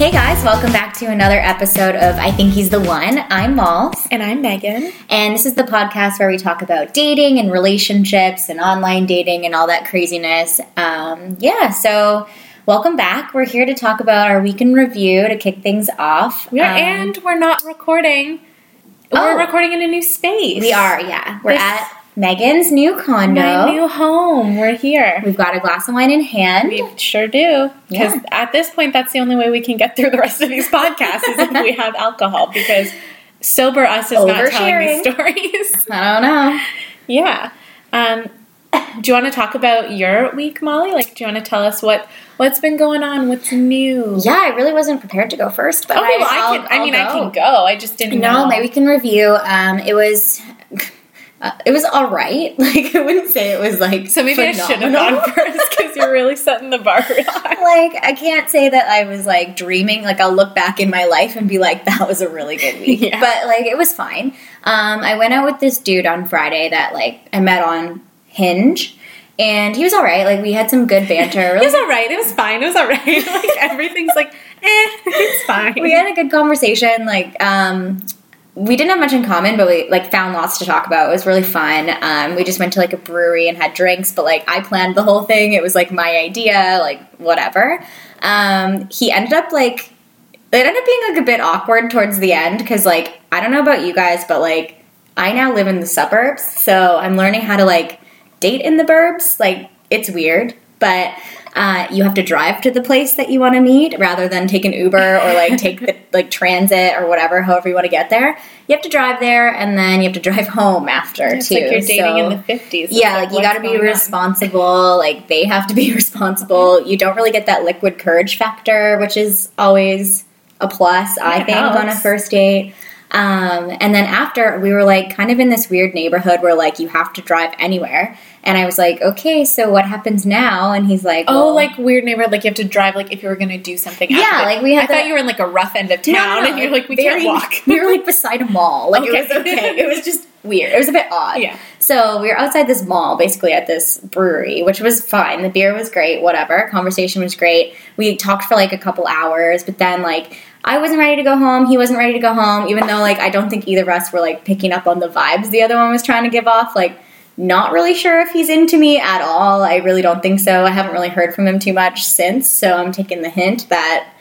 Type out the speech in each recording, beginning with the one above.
Hey guys, welcome back to another episode of I Think He's the One. I'm Molls, And I'm Megan. and this is the podcast where we talk about dating and relationships and online dating and all that craziness. Um, yeah, so welcome back. We're here to talk about our week in review to kick things off. Yeah, Um, and we're not recording. Oh. We're recording in a new space. we are, yeah. We're This- at Megan's new condo. My new home. We're here. We've got a glass of wine in hand. We sure do. Because Yeah. at this point, that's the only way we can get through the rest of these podcasts is if we have alcohol. Because sober us is not telling these stories. I don't know. yeah. Um, do you want to talk about your week, Molly? Like, do you want to tell us what what's been going on? What's new? Yeah, I really wasn't prepared to go first, but Okay, well, I I'll- can. I I'll mean, I can go. I just didn't No, know. maybe we can review. Um, it was, uh, it was all right. Like I wouldn't say it was like So maybe I should have phenomenal. gone first because you're really setting the bar like I can't say that I was like dreaming. Like I'll look back in my life and be like, that was a really good week. Yeah. But like it was fine. Um, I went out with this dude on Friday that like I met on Hinge, and he was all right. Like we had some good banter. It Really was all right. It was fine. It was all right. Like everything's like, eh, it's fine. we had a good conversation. Like, um, we didn't have much in common, but we like found lots to talk about. It was really fun. Um, we just went to like a brewery and had drinks, but like I planned the whole thing. It was like my idea, like whatever. Um, he ended up like it ended up being like a bit awkward towards the end because like I don't know about you guys, but like I now live in the suburbs, so I'm learning how to like date in the burbs. Like it's weird, but uh, you have to drive to the place that you want to meet rather than take an Uber or like take the like transit or whatever, however you want to get there. You have to drive there and then you have to drive home after It's too. like you're dating So- in the fifties. yeah, like you got to be responsible. Like they have to be responsible. You don't really get that liquid courage factor, which is always a plus, I think, on a first date. Um, and then after, we were like kind of in this weird neighborhood where like you have to drive anywhere. And I was like, okay, so what happens now? And he's like, Oh, well- like weird neighborhood. Like you have to drive. Like if you were going to do something. Yeah, like, we had I thought you were in like a rough end of town, No, no, and you're like, we very- can't walk. we were like beside a mall. Like it was okay. It was just weird. It was a bit odd. Yeah. So we were outside this mall, basically at this brewery, which was fine. The beer was great. Whatever. Conversation was great. We talked for like a couple hours, but then like. I wasn't ready to go home. He wasn't ready to go home, even though like I don't think either of us were like picking up on the vibes the other one was trying to give off. Like, not really sure if he's into me at all. I really don't think so. I haven't really heard from him too much since, so I'm taking the hint that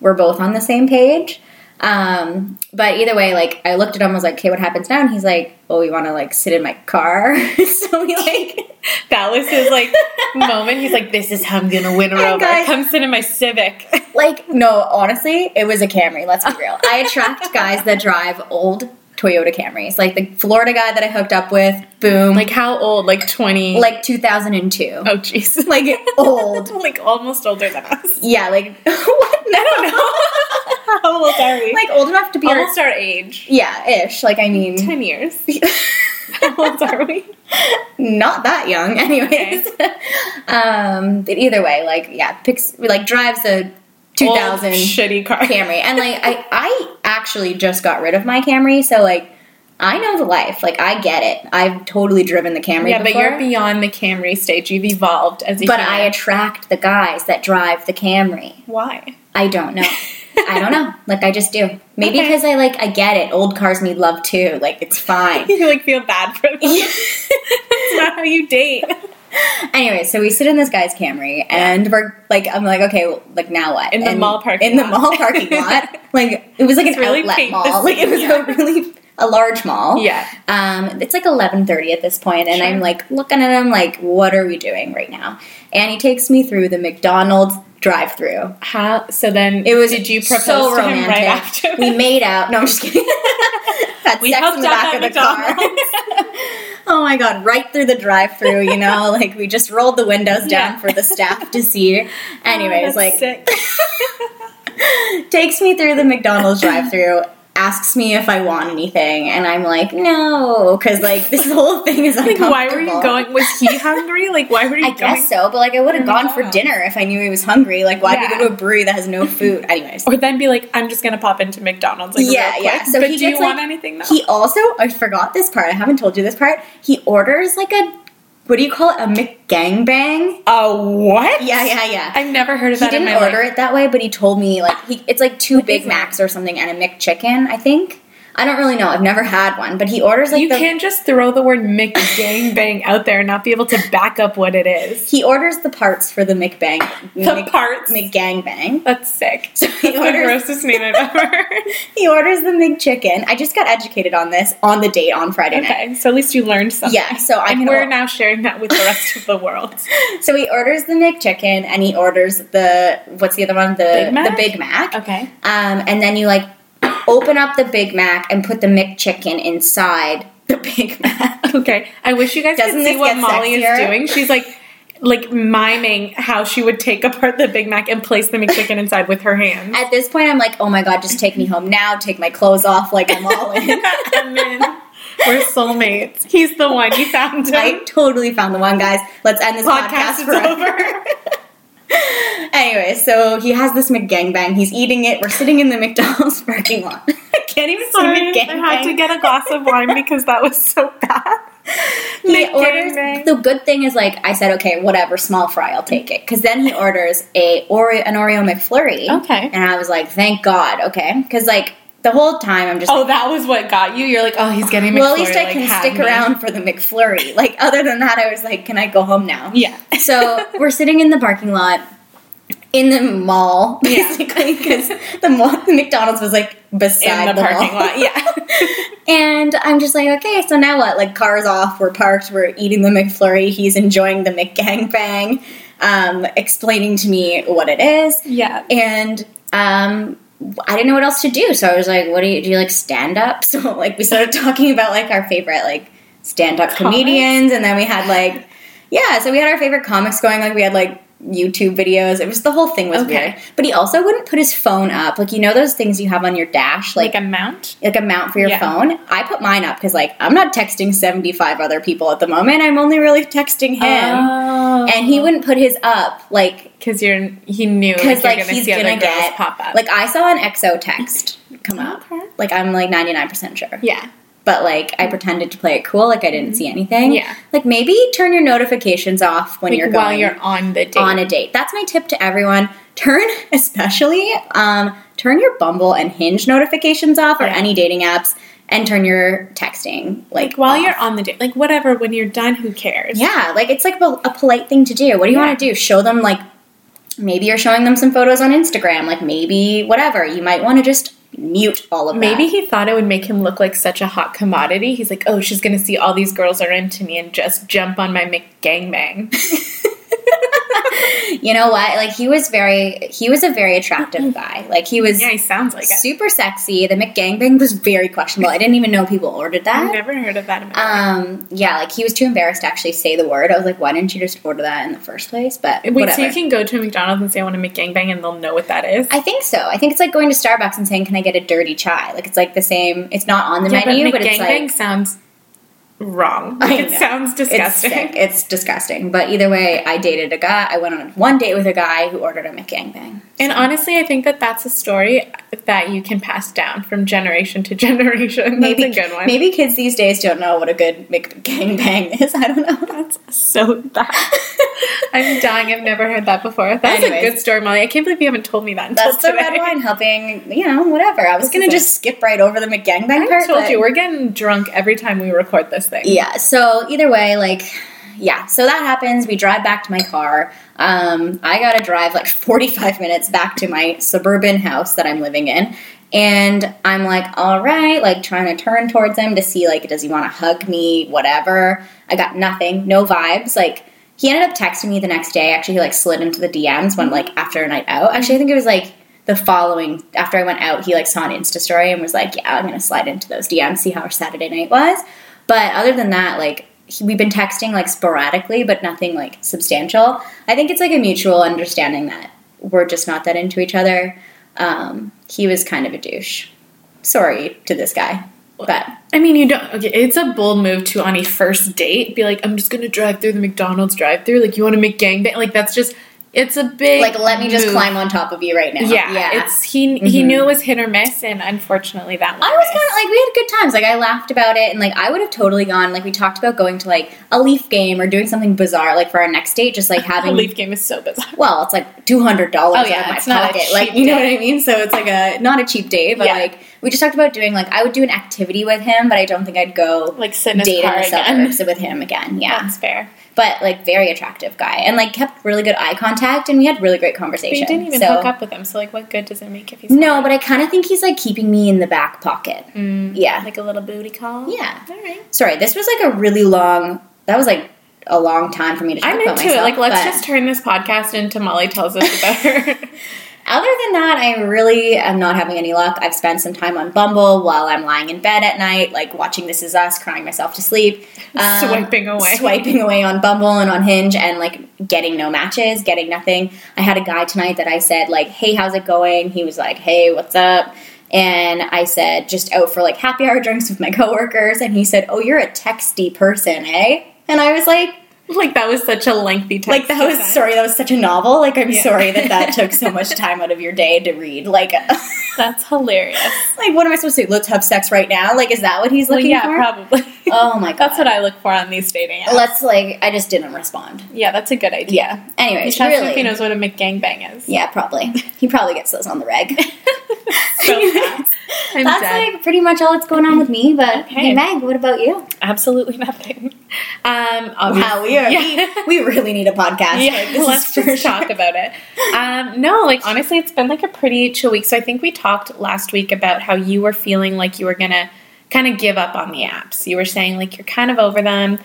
we're both on the same page. Um, but either way, like I looked at him, I was like, "Okay, what happens now?" And he's like, "Well, we want to like sit in my car." so we like, That was his like moment. He's like, this is how I'm gonna win her over. guys. Come sit in my Civic. like no, honestly, it was a Camry. Let's be real. I attract guys that drive old Toyota Camrys, like the Florida guy that I hooked up with. Boom, Like how old? Like twenty? like 2002, oh jeez. like old. like almost older than us. Yeah, like what? No, I don't know. how old are we? like old enough to be our- almost our age. yeah, ish. Like I mean, Ten years. how old are we? not that young anyways um but either way like yeah picks like drives a 2000 Old, shitty car. camry and like i i actually just got rid of my camry so like i know the life like i get it i've totally driven the camry Yeah, but you're beyond the Camry stage. You've evolved as a but human. i attract the guys that drive the camry Why? i don't know i don't know like i just do maybe Okay. because i like i get it old cars need love too like it's fine You like feel bad for them. That's not how you date. Anyway, so we sit in this guy's Camry, and we're like, I'm like, okay, well, like now what? In the And mall parking In the lot. mall parking lot, like it was like Let's an really outlet the mall. Like it was scene, a really a large mall. Yeah. Um, it's like 11:30 at this point, and Sure. I'm like looking at him, like, what are we doing right now? And he takes me through the McDonald's drive-through. How? So then, It was Did you propose so to romantic. him right after? We made out. No, I'm just kidding. Had We sex in the back of the car. Oh my god! Right through the drive-through. You know, like we just rolled the windows down Yeah. for the staff to see. Oh, Anyways, Oh, like takes me through the McDonald's drive-through. Asks me if I want anything, and I'm like, no, because like this whole thing is like, why were you going? Was he hungry? Like, why were you I going? guess so, but like I would have oh gone for dinner if I knew he was hungry. Like, why Yeah. we go to a brewery that has no food? Anyways, Or then be like, I'm just gonna pop into McDonald's. Like, Yeah, yeah. So but he do you gets, want anything though? He also, I forgot this part. I haven't told you this part. He orders like a what do you call it? A McGangbang? A what? Yeah, yeah, yeah. I've never heard of that. he didn't in my order life. it that way, but he told me like he, it's like two Big? Macs or something and a McChicken. I think. I don't really know. I've never had one, but he orders like you the can't just throw the word McGangbang out there and not be able to back up what it is. he orders the parts for the McBang. The parts? McGangbang. That's sick. So That's he the orders grossest name I've ever he orders the McChicken. I just got educated on this on the date on Friday night. Okay, so at least you learned something. Yeah, so I and we're now sharing that with the rest of the world. So he orders the McChicken and he orders the what's the other one? The Big Mac? the Big Mac. Okay. Um, and then you like open up the Big Mac and put the McChicken inside the Big Mac. Okay. I wish you guys Doesn't could see what Molly sexier? is doing. She's like like miming how she would take apart the Big Mac and place the McChicken inside with her hands. At this point, I'm like, oh my god, just take me home now. Take my clothes off, like I'm all in. and then we're soulmates. He's the one. You found him. I totally found the one, guys. Let's end this podcast, Podcast is forever. anyway, so he has this McGangbang. He's eating it. We're sitting in the McDonald's parking lot. I can't even Sorry, say I had to get a glass of wine because that was so bad. He orders. McGangbang. The good thing is, like I said, okay, whatever, small fry, I'll take it. Because then he orders a Oreo, an Oreo McFlurry. Okay. and I was like, thank God, okay, because like the whole time I'm just. Oh, that was what got you. You're like, oh, he's getting. well, at least I like, can stick me. around for the McFlurry. Like, other than that, I was like, can I go home now? Yeah. So we're sitting in the parking lot in the mall, basically, because the mall, the McDonald's was like beside in the, parking mall. lot. Yeah. And I'm just like, okay, so now what? Like, cars off, we're parked, we're eating the McFlurry, he's enjoying the McGangbang, um, explaining to me what it is. yeah. And um, I didn't know what else to do, so I was like, what do you do? You like stand up? So, like, we started talking about like our favorite, like, stand up comedians, and then we had like, yeah, so we had our favorite comics going, like, we had like, YouTube videos. It was the whole thing was Okay. weird. But he also wouldn't put his phone up. Like you know those things you have on your dash, Like like a mount. like a mount for your Yeah. phone. I put mine up because like I'm not texting 75 other people at the moment. I'm only really texting him. Oh. And he wouldn't put his up like because you're he knew because like, like, gonna he's see gonna get pop up. like I saw an XO text come up. Like I'm like 99% sure. yeah, But like I pretended to play it cool like I didn't see anything. Yeah. Like maybe turn your notifications off when like you're going while you're on the date. on a date. That's my tip to everyone. Turn especially um, turn your Bumble and Hinge notifications off or Yeah. any dating apps and turn your texting like, like while off. you're on the date, like whatever. When you're done, who cares? Yeah, like it's like a, a polite thing to do. What do you Yeah. want to do? Show them like maybe you're showing them some photos on Instagram, like maybe whatever. You might want to just mute all of Maybe that. he thought it would make him look like such a hot commodity. He's like, oh, she's gonna see all these girls are into me and just jump on my McGangbang. you know what? Like he was very he was a very attractive guy. Like he was yeah, he sounds like it. super sexy. The McGangbang was very questionable. I didn't even know people ordered that. I've never heard of that. In my life. Um, yeah, like he was too embarrassed to actually say the word. I was like, why didn't you just order that in the first place? But Wait, whatever. so you can go to a McDonald's and say I want a McGangbang and they'll know what that is? I think so. I think it's like going to Starbucks and saying, "Can I get a dirty chai?" Like it's like the same. It's not on the yeah, menu, but but, it's like sounds wrong. Like, it sounds disgusting. sick. It's disgusting. But either way, I dated a guy. I went on one date with a guy who ordered a McGangbang. And honestly, I think that that's a story that you can pass down from generation to generation. Maybe that's a good one. Maybe kids these days don't know what a good McGangbang is. I don't know. That's so bad. I'm dying. I've never heard that before. That's a good story, Molly. I can't believe you haven't told me that until That's the red wine helping. You know, whatever. I was gonna is just skip right over the McGangbang I part. I told you we're getting drunk every time we record this thing. Yeah. So either way, like, yeah. So that happens. We drive back to my car. Um, I gotta drive like 45 minutes back to my suburban house that I'm living in. And I'm like, all right, like trying to turn towards him to see, like, does he want to hug me? Whatever. I got nothing, no vibes. Like, he ended up texting me the next day. Actually, he like slid into the DMs when, like, after a night out. Actually, I think it was like the following, after I went out, he like saw an Insta story and was like, yeah, I'm gonna slide into those DMs, see how our Saturday night was. But other than that, like he- we've been texting like sporadically, but nothing like substantial. I think it's like a mutual understanding that we're just not that into each other. Um, he was kind of a douche. Sorry to this guy, but I mean, you don't. Okay, it's a bold move to on a first date be like, I'm just gonna drive through the McDonald's drive-through. Like, you want to McGangbang? Like, that's just it's a big Like, let me just move. climb on top of you right now. Yeah, yeah. it's he he Mhm. knew it was hit or miss, and unfortunately that one I was kind of like we had good times. Like I laughed about it, and like I would have totally gone. Like we talked about going to like a Leaf game or doing something bizarre, like for our next date, just like having a Leaf game is so bizarre. well, it's like two hundred dollars Oh, yeah, out of my it's not a pocket. cheap Like you know date. what I mean? So it's like a not a cheap date, but Yeah. like we just talked about doing like I would do an activity with him, but I don't think I'd go Like sit in his date in car the again. with him again. Yeah, That's fair. But like very attractive guy, and like kept really good eye contact, and we had really great But conversation. you didn't even so, hook up with him, so like, what good does it make if he's No, but I kind of think he's like keeping me in the back pocket. Mm, Yeah. like a little booty call? Yeah. All right. Sorry, this was like a really long. That was like a long time for me to talk I'm about into it. myself. Like, let's but just turn this podcast into Molly tells us about her. Other than that, I really am not having any luck. I've spent some time on Bumble while I'm lying in bed at night, like watching This Is Us, crying myself to sleep, Um, Swiping away. swiping away on Bumble and on Hinge, and like getting no matches, getting nothing. I had a guy tonight that I said like, "Hey, how's it going?" He was like, "Hey, what's up?" And I said, just out for like happy hour drinks with my coworkers. And he said, Oh, you're a texty person, eh? And I was like, like that was such a lengthy text. like that was sorry that was such a novel like i'm Yeah. sorry that that took so much time out of your day to read like That's hilarious. like what am i supposed to do let's have sex right now like is that what he's Well, looking yeah, for probably. oh my god That's what I look for on these dating apps. let's like i just didn't respond yeah, that's a good idea. yeah He anyways checks really he knows what a McGangbang is. yeah probably he probably gets those on the reg So fast. I'm that's dead. like pretty much all that's going on with me but Okay. hey meg what about you Absolutely nothing. Um, wow we are Yeah. we, we really need a podcast yeah, like, this let's is just sure. talk about it. Um, no, like honestly, it's been like a pretty chill week. So I think we talked last week about how you were feeling like you were gonna kind of give up on the apps. You were saying like you're kind of over them.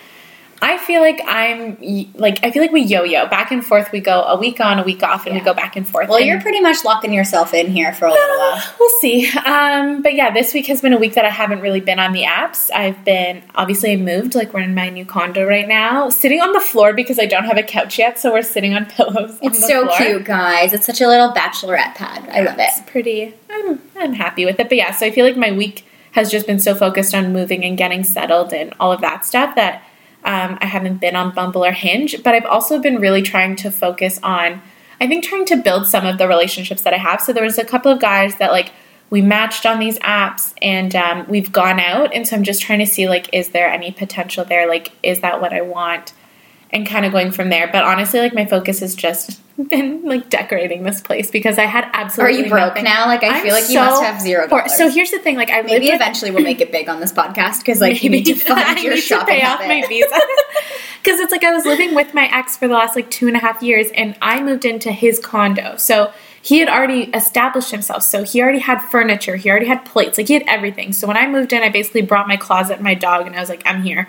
I feel like I'm like I feel like we yo-yo back and forth. We go a week on, a week off, and we go back and forth. well And- you're pretty much locking yourself in here for a little while We'll see. Um, but yeah, this week has been a week that I haven't really been on the apps. I've been obviously I moved, like we're in my new condo right now, sitting on the floor because I don't have a couch yet, so we're sitting on pillows. on it's the so floor. cute guys it's such a little bachelorette pad i love it It's pretty. I'm I'm happy with it. But yeah, so I feel like my week has just been so focused on moving and getting settled and all of that stuff that um, I haven't been on Bumble or Hinge. But I've also been really trying to focus on, I think, trying to build some of the relationships that I have. So there was a couple of guys that like we matched on these apps and um, we've gone out, and so I'm just trying to see like, is there any potential there? Like, is that what I want? And kind of going from there. But honestly, like my focus has just been like decorating this place because I had absolutely. Are you broke nothing. now? Like I I'm feel like you must have zero poor. So here's the thing: like I Maybe eventually we'll make it big on this podcast because like you need to your shopping pay off my visa. Because it's like I was living with my ex for the last like two and a half years, and I moved into his condo. So he had already established himself. So he already had furniture. He already had plates. Like he had everything. So when I moved in, I basically brought my closet and my dog, and I was like, I'm here.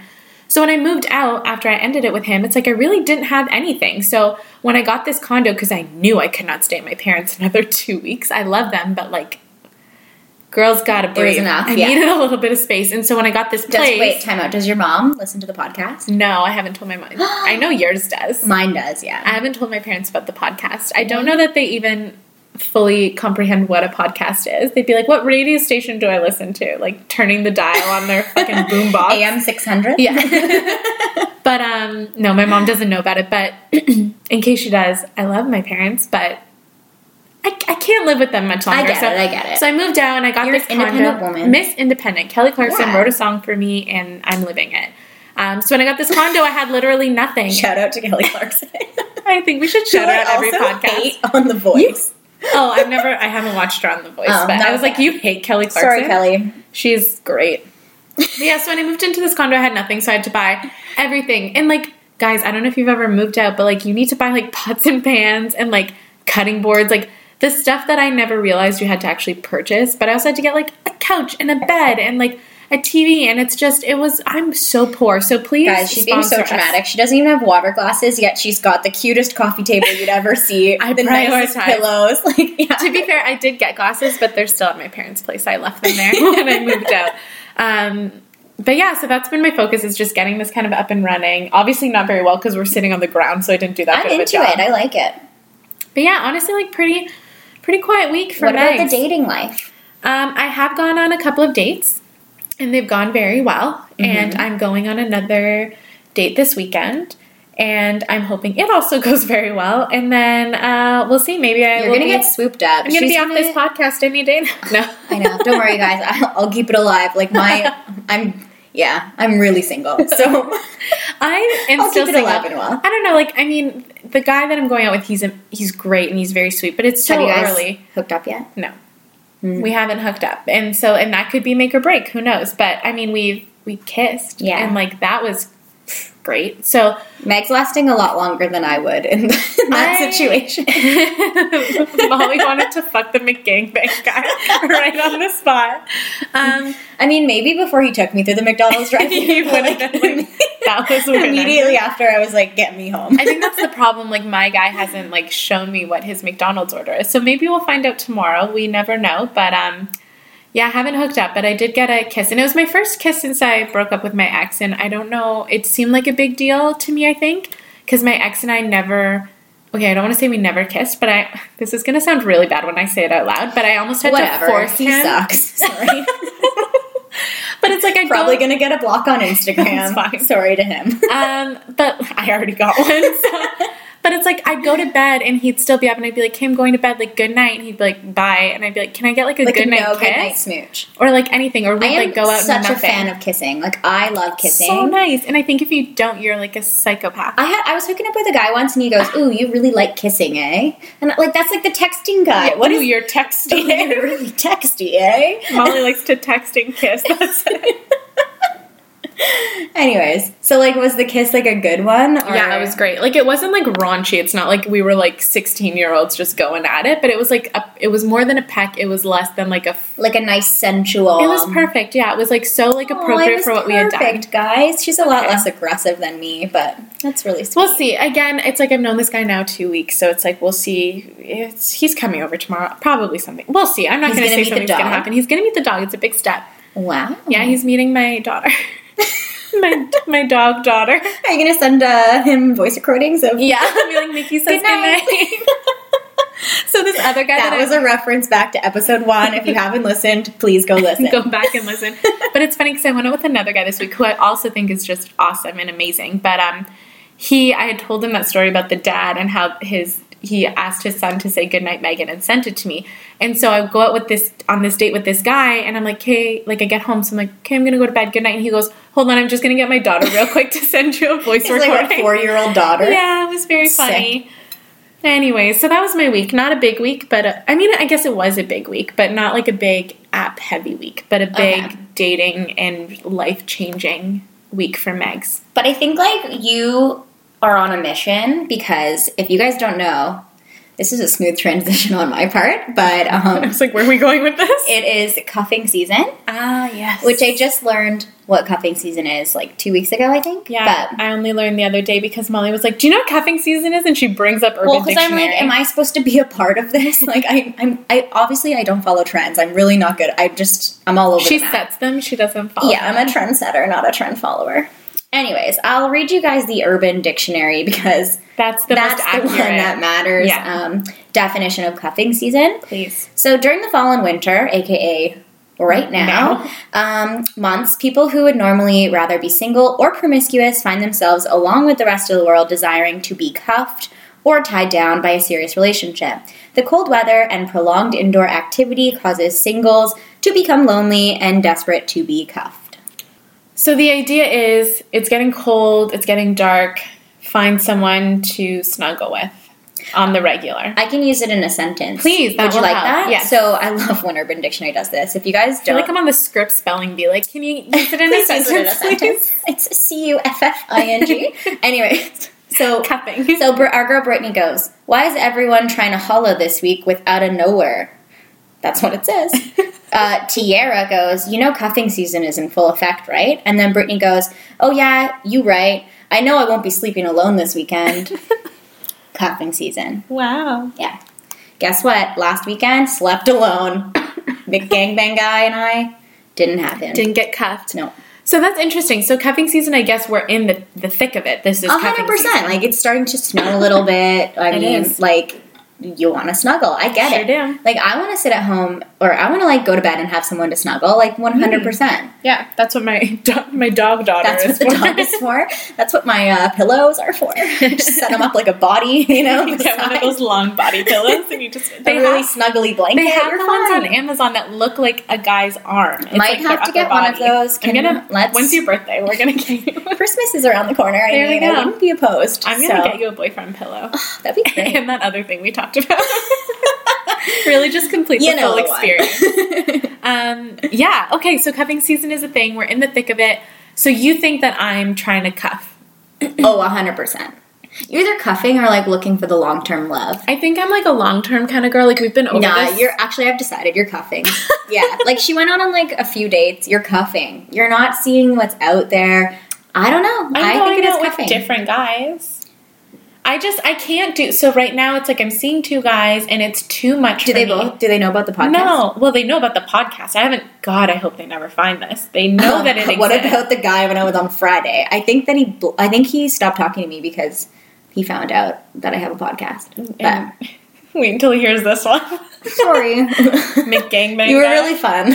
So when I moved out after I ended it with him, it's like I really didn't have anything. So when I got this condo, because I knew I could not stay at my parents another two weeks, I love them, but like, girls gotta breathe. enough, I yeah. needed a little bit of space, and so when I got this Does place, wait, time out. Does your mom listen to the podcast? no, I haven't told my mom. I know yours does. Mine does, yeah. I haven't told my parents about the podcast. I don't know that they even fully comprehend what a podcast is. They'd be like, "What radio station do I listen to?" Like turning the dial on their fucking boombox. AM six hundred. Yeah. but um no, my mom doesn't know about it, but in case she does, I love my parents, but I, I can't live with them much longer. I get so, it, I get it. So I moved out and I got You're this independent condo. woman. Miss Independent. Kelly Clarkson Yeah. wrote a song for me and I'm living it. Um, so when I got this condo, I had literally nothing. Shout out to Kelly Clarkson. I think we should shout out every podcast. on the voice. Oh, I've never, I haven't watched her on The Voice, Oh, but I was like, you hate Kelly Clarkson. Sorry, Kelly. She's great. Yeah, so when I moved into this condo, I had nothing, so I had to buy everything. And like, guys, I don't know if you've ever moved out, but like, you need to buy like pots and pans and like cutting boards, like the stuff that I never realized you had to actually purchase. But I also had to get like a couch and a bed and like a TV, and it's just, it was, I'm so poor. So please, Guys, she's being so us. dramatic. She doesn't even have water glasses, yet she's got the cutest coffee table you'd ever see. I the prioritize. pillows. Like, yeah. to be fair, I did get glasses, but they're still at my parents' place. I left them there when I moved out. Um, but yeah, so that's been my focus is just getting this kind of up and running. Obviously, not very well because we're sitting on the ground, so I didn't do that I'm good of a into it. I like it. But yeah, honestly, like pretty, pretty quiet week for what about the dating life? Um, I have gone on a couple of dates, and they've gone very well. Mm-hmm. And I'm going on another date this weekend. and I'm hoping it also goes very well. And then uh, we'll see. Maybe I You're will gonna be, get swooped up. I'm gonna She's be off gonna- this podcast any day. No, I know. Don't worry, guys. I'll, I'll keep it alive. Like my, I'm. Yeah, I'm really single. So I am I'll still keep it single. and well. I don't know. Like, I mean, the guy that I'm going out with, he's a, he's great and he's very sweet, but it's so have you guys early. hooked up yet? No, Mm. we haven't hooked up, and so and that could be make or break. Who knows? But I mean, we we kissed, Yeah. and like that was great. So Meg's lasting a lot longer than I would in, that I- situation. Molly wanted to fuck the McGangbang guy right on the spot. Um, I mean, maybe before he took me through the McDonald's drive-thru, He would've like, like, that was immediately after. I was like, "Get me home." I think that's the problem. Like my guy hasn't like shown me what his McDonald's order is, so maybe we'll find out tomorrow. We never know, but um, yeah, I haven't hooked up, but I did get a kiss, and it was my first kiss since I broke up with my ex, and I don't know. It seemed like a big deal to me. I think because my ex and I never. Okay, I don't want to say we never kissed, but I. This is gonna sound really bad when I say it out loud, but I almost had Whatever. to force he him. sucks. Sorry. But it's like I'm Probably gonna get a block on Instagram. Fine. Sorry to him. um, but I already got one. So. But it's like I'd go to bed and he'd still be up, and I'd be like, "Hey, I'm going to bed. Like, good night." And he'd be like, "Bye," and I'd be like, "Can I get like a like good a night no kiss?" good night smooch. or like anything, or we'd like go out such a fan of kissing. Like I love kissing. So nice, and I think if you don't, you're like a psychopath. I had I was hooking up with a guy once, and he goes, "Ooh, you really like kissing, eh?" And like that's like the texting guy. Yeah, what ooh, is you're texting? you're really texty, eh? Molly likes to text and kiss. That's it. Anyways, so like, was the kiss like a good one? Or? Yeah, it was great. Like it wasn't like raunchy. It's not like we were like 16 year olds just going at it, but it was like a, it was more than a peck. It was less than like a. f- like a nice sensual. It was um, perfect. Yeah, it was like so like Oh, appropriate was for what we had done. perfect, guys. She's a lot Okay. less aggressive than me, but that's really sweet. We'll see. Again, it's like I've known this guy now two weeks, so it's like we'll see. It's he's coming over tomorrow. Probably something. We'll see. I'm not going to say something's going to happen. He's going to meet the dog. It's a big step. Wow. Yeah, he's meeting my daughter. my my dog daughter. Are you gonna send uh, him voice recordings of? Yeah, be like Nikki says Good good night. so this other guy that, That was a reference back to episode one. If you haven't listened, please go listen. go back and listen. but it's funny because I went out with another guy this week who I also think is just awesome and amazing. But um, he, I had told him that story about the dad and how his he asked his son to say goodnight, Megan, and sent it to me. And so I go out with this on this date with this guy, and I'm like, "Okay," like I get home, so I'm like, "Okay, I'm gonna go to bed. Good night." And he goes, "Hold on, I'm just gonna get my daughter real quick to send you a voice It's like a four-year-old daughter. Yeah, it was very Sick. funny. Anyway, so that was my week. Not a big week, but uh, I mean, I guess it was a big week, but not like a big app heavy week, but a big Okay. dating and life changing week for Megs. But I think like you are on a mission because if you guys don't know, this is a smooth transition on my part, but I um, was like, where are we going with this? it is cuffing season, ah, yes. which I just learned what cuffing season is like two weeks ago, I think. yeah, But I only learned the other day because Molly was like, "Do you know what cuffing season is?" And she brings up Urban well, because I'm like, am I supposed to be a part of this? Like, I, I'm, I obviously I don't follow trends. I'm really not good. I just, I'm all over. She the sets them. She doesn't follow. Yeah, I'm a trendsetter, not a trend follower. Anyways, I'll read you guys the Urban Dictionary because That's the that's most the accurate. one that matters. Yeah. Um, definition of cuffing season. Please. So during the fall and winter, aka right now, Um, months, people who would normally rather be single or promiscuous find themselves, along with the rest of the world, desiring to be cuffed or tied down by a serious relationship. The cold weather and prolonged indoor activity causes singles to become lonely and desperate to be cuffed. So the idea is it's getting cold, it's getting dark, find someone to snuggle with on the regular. I can use it in a sentence. Please, would you like help. that? Yes. So I love when Urban Dictionary does this. If you guys I feel don't, like I'm on the Scripps spelling bee. Like, can you use it in a use it in a sentence. It's C U F F I N G. Anyway, so Cupping. so Br- our girl Brittany goes, "Why is everyone trying to holla this week with out of nowhere?" That's what it says. uh, Tiara goes, "You know, cuffing season is in full effect, right?" And then Brittany goes, "Oh yeah, you right. I know I won't be sleeping alone this weekend. cuffing season. wow. Yeah. Guess what? Last weekend, slept alone. Big gangbang guy and I didn't happen. Didn't get cuffed. no. So that's interesting. So cuffing season, I guess we're in the, the thick of it. This is A hundred percent. season. Like it's starting to snow a little bit. I It mean, is. like you want to snuggle. I get Sure it. do. Like I want to sit at home or I want to like go to bed and have someone to snuggle. Like one hundred percent. Yeah, that's what my do- my dog daughter That's is what the for. dog is for. That's what my uh, pillows are for. just set them up like a body, you know. You get one of those long body pillows, and you just a they really have, snuggly blanket. they have the ones on Amazon that look like a guy's arm. It's Might like have to get one of body. those. I'm gonna. let's- When's your birthday? We're gonna get you. Christmas is around the corner. I There we mean, I wouldn't be opposed. I'm gonna so. get you a boyfriend pillow. That'd be great. and that other thing we talked about. really just complete you the know full experience. Um, yeah, okay, so cuffing season is a thing. We're in the thick of it. So you think that I'm trying to cuff. oh, 100%. You're either cuffing or like looking for the long term love. I think I'm like a long term kind of girl. Like we've been over Nah, this. you're actually. I've decided you're cuffing. yeah, like she went out on like a few dates. You're cuffing. You're not seeing what's out there. I don't know. I'm I going think it is cuffing. different guys. I just I can't do so right now. It's like I'm seeing two guys, and it's too much. Do for they me. both? Do they know about the podcast? No, well they know about the podcast. I haven't. God, I hope they never find this. They know oh, that it exists. what about the guy when I was on Friday? I think that he. I think he stopped talking to me because he found out that I have a podcast. But, Wait until he hears this one. sorry, McGangbang. you were guy. really fun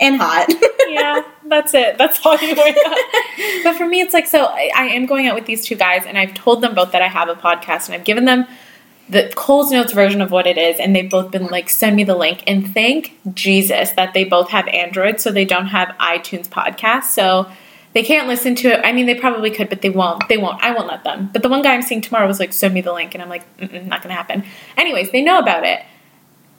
and hot. yeah, that's it. That's all you worry about. But for me, it's like so. I, I am going out with these two guys, and I've told them both that I have a podcast, and I've given them the Cole's Notes version of what it is, and they've both been like, "Send me the link." And thank Jesus that they both have Android, so they don't have iTunes podcast, so they can't listen to it. I mean, they probably could, but they won't. They won't. I won't let them. But the one guy I'm seeing tomorrow was like, "Send me the link," and I'm like, Mm-mm, "Not going to happen." Anyways, they know about it.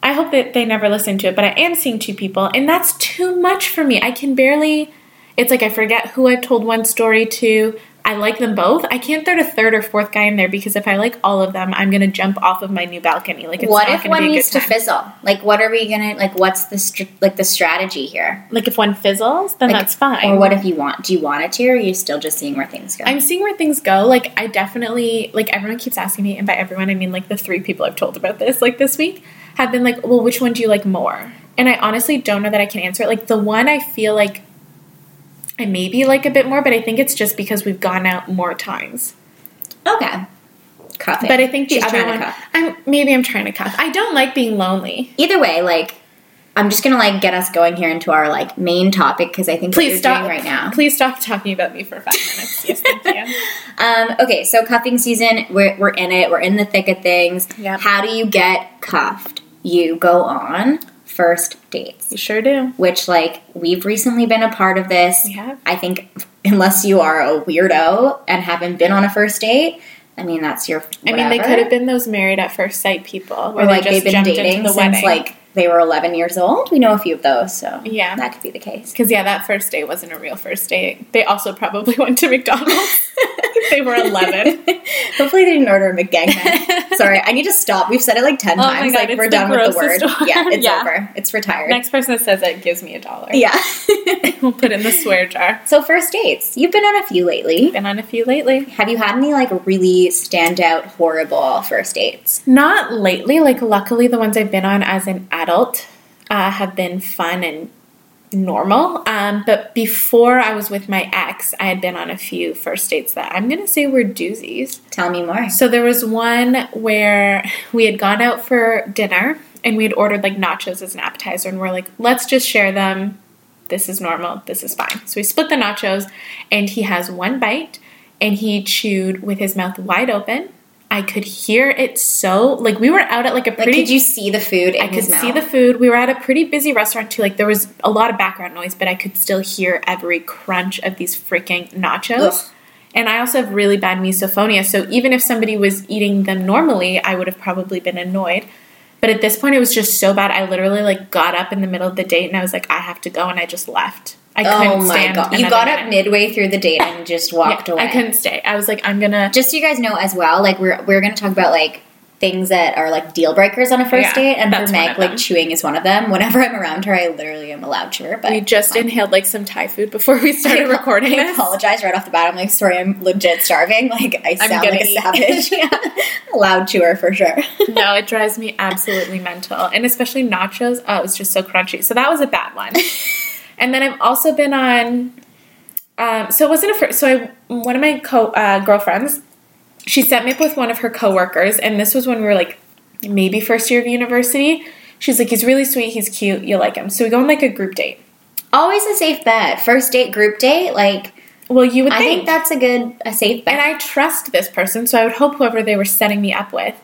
I hope that they never listen to it, but I am seeing two people, and that's too much for me. I can barely. It's like I forget who I've told one story to. I like them both. I can't throw a third or fourth guy in there because if I like all of them, I'm gonna jump off of my new balcony. Like, it's what if one needs to fizzle? Like, what are we gonna like? What's the str- like the strategy here? Like, if one fizzles, then Like, that's fine. Or what if you want? Do you want it to, or are you still just seeing where things go? I'm seeing where things go. Like, I definitely, like, everyone keeps asking me, and by everyone, I mean, like, the three people I've told about this, like, this week, have been like, well, which one do you like more? And I honestly don't know that I can answer it. Like, the one I feel like I maybe like a bit more, but I think it's just because we've gone out more times. okay, cuffing. But I think the She's other one. I'm maybe I'm trying to cuff. I don't like being lonely. Either way, like, I'm just gonna like get us going here into our like main topic because I think Please stop doing right now. Please stop talking about me for five minutes. Yes, thank you. Um, okay, so cuffing season, we're, we're in it. We're in the thick of things. Yep. How do you get cuffed? You go on first dates, You sure do. which like we've recently been a part of this. We have. I think unless you are a weirdo and haven't been on a first date, I mean that's your. I mean, they could have been those married at first sight people, where or like they they've been dating the since wedding. like they were 11 years old. We know a few of those, so Yeah. that could be the case. Because yeah, that first date wasn't a real first date. They also probably went to McDonald's. they were eleven. Hopefully they didn't order a McGangbang. Sorry, I need to stop. We've said it like 10 Oh times. God, like we're done with the word. word. Yeah, it's Yeah. over. It's retired. Next person that says it gives me a dollar. Yeah. we'll put it in the swear jar. so first dates. You've been on a few lately. Been on a few lately. Have you had any like really standout horrible first dates? Not lately. Like luckily, the ones I've been on as an adult uh, have been fun and normal. Um, but before I was with my ex, I had been on a few first dates that I'm gonna say were doozies. Tell me more. So there was one where we had gone out for dinner and we had ordered like nachos as an appetizer and we're like, let's just share them. This is normal. This is fine. So we split the nachos and he has one bite and he chewed with his mouth wide open. I could hear it so like we were out at like a Like, pretty could you see the food in I could mouth? see the food. We were at a pretty busy restaurant too. Like there was a lot of background noise, but I could still hear every crunch of these freaking nachos. Ugh. And I also have really bad misophonia, so even if somebody was eating them normally, I would have probably been annoyed. But at this point, it was just so bad. I literally like got up in the middle of the date and I was like, I have to go, and I just left. I oh couldn't my stand. god! You got up midway through the date and just walked Yeah, away. I couldn't stay. I was like, I'm gonna. Just so you guys know as well, like we're we're gonna talk about like things that are like deal breakers on a first Yeah, date, and for Meg, like chewing is one of them. Whenever I'm around her, I literally am a loud chewer. But we just fine. inhaled like some Thai food before we started I- recording I apologize right off the bat. I'm like, sorry, I'm legit starving. Like I sound like a savage. yeah. A loud chewer for sure. no, it drives me absolutely mental. And especially nachos, oh, it was just so crunchy. So that was a bad one. And then I've also been on, um, so it wasn't a first, so I, one of my co uh, girlfriends, she set me up with one of her coworkers, and this was when we were like maybe first year of university. She's like, he's really sweet, he's cute, you like him. So we go on like a group date. Always a safe bet. First date, group date, like Well, you would I think that's a good a safe bet. and I trust this person, so I would hope whoever they were setting me up with,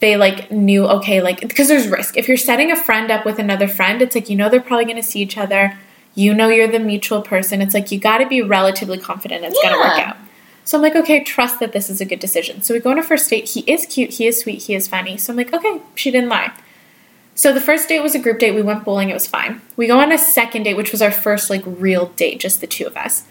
they like knew okay, like because there's risk. If you're setting a friend up with another friend, it's like you know they're probably going to see each other. You know you're the mutual person. It's like you got to be relatively confident it's going to work out. So I'm like, okay, trust that this is a good decision. So we go on a first date. He is cute. He is sweet. He is funny. So I'm like, okay, she didn't lie. So the first date was a group date. We went bowling. It was fine. We go on a second date, which was our first like real date, just the two of us.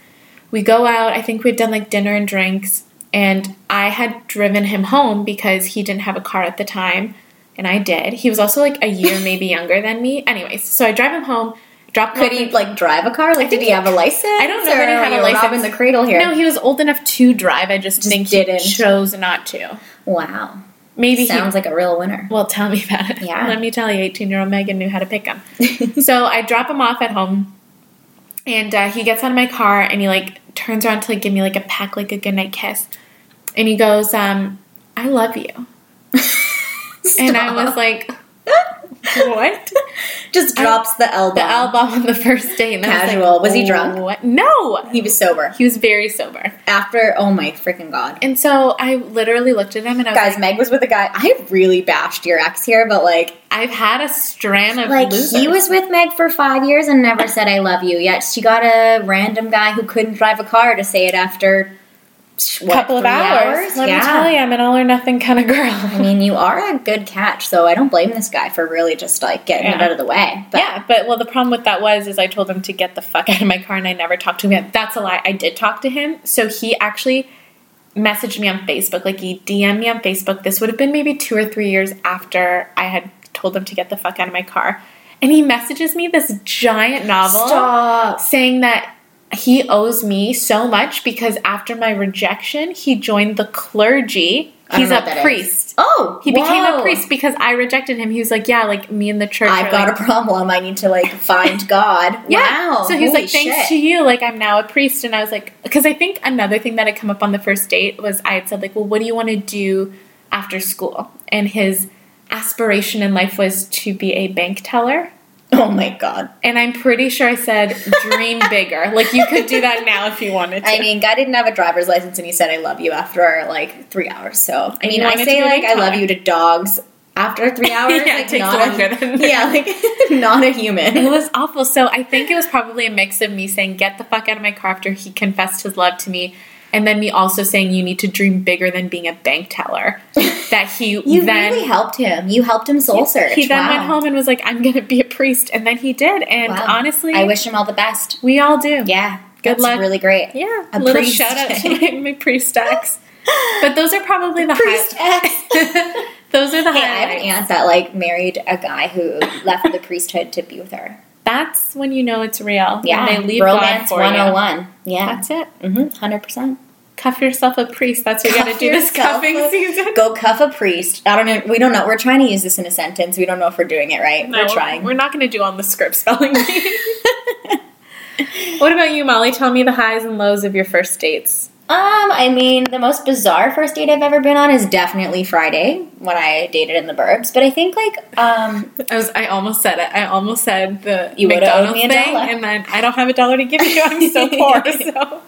We go out. I think we'd done like dinner and drinks, and I had driven him home because he didn't have a car at the time, and I did. He was also like a year maybe younger than me. Anyways, so I drive him home. Drop Could he like drive a car? Like, did he have a license? I don't know that he had a license. the cradle here. No, he was old enough to drive. I just, Just think didn't. he chose not to. wow, Maybe sounds he. like a real winner. Well, tell me about it. Yeah. Let me tell you, 18 year old Megan knew how to pick him. so I drop him off at home, and uh, he gets out of my car and he like turns around to like give me like a peck, like a goodnight kiss, and he goes, um, "I love you," and I was like, "What?" just I- drops the elbow. The bomb on the first date. I was, Casual. like, Was he drunk? What? No, He was sober he was very sober. after. Oh my freaking god, And so I literally looked at him and I was guys! like, Meg was with a guy. I really bashed your ex here, but like, I've had a strand of like losers. he was with Meg for five years and never said I love you. Yet she got a random guy who couldn't drive a car to say it after what, couple of three hours. Let yeah. me tell you, I'm an all or nothing kind of girl. I mean, you are a good catch, so I don't blame this guy for really just like getting it out of the way. But yeah, but well, the problem with that was is I told him to get the fuck out of my car, and I never talked to him. Again. That's a lie. I did talk to him, so he actually messaged me on Facebook. Like he DM'd me on Facebook. This would have been maybe two or three years after I had told him to get the fuck out of my car, and he messages me this giant novel stop. saying that he owes me so much because after my rejection, he joined the clergy. He's a that is. priest. Oh, He became a priest because I rejected him. He was like, "Yeah, like me and the church." I've got like, a problem. I need to like find God. yeah. Wow. So he's holy like, "Thanks shit. to you, like I'm now a priest." And I was like, because I think another thing that had come up on the first date was I had said like, "Well, what do you want to do after school?" And his aspiration in life was to be a bank teller. Oh my god. And I'm pretty sure I said, "Dream bigger." Like you could do that now if you wanted to. I mean, guy didn't have a driver's license, and he said, "I love you" after like three hours. So I mean, I say to be a like, "I love you" to dogs after three hours. Yeah, it like, takes not longer a, than- yeah, like not a human. It was awful. So I think it was probably a mix of me saying, get the fuck out of my car after he confessed his love to me. And then me also saying, you need to dream bigger than being a bank teller. That he You then. really helped him. You helped him soul search. He then Wow. went home and was like, I'm going to be a priest. And then he did. And Wow. honestly, I wish him all the best. we all do. Yeah, Good that's luck. Really great. Yeah. A little priest. shout out to my, my priest ex. But those are probably the Priest highlights. X. those are the Hey, I have an aunt that like married a guy who left the priesthood to be with her. That's when you know it's real. Yeah, When they leave God romance one hundred you. and one. Yeah, That's it. mm-hmm, hundred percent. Cuff yourself a priest. That's what you got to do this cuffing a- season. Go cuff a priest. I don't know. We don't know. We're trying to use this in a sentence. We don't know if we're doing it right. No, we're trying. We're not going to do on the Scripps spelling what about you, Molly? Tell me the highs and lows of your first dates. Um, I mean, the most bizarre first date I've ever been on is definitely Friday when I dated in the burbs. But I think like um, I was. I almost said it. I almost said the You McDonald's me a thing, and then I don't have a dollar to give you. I'm so poor. So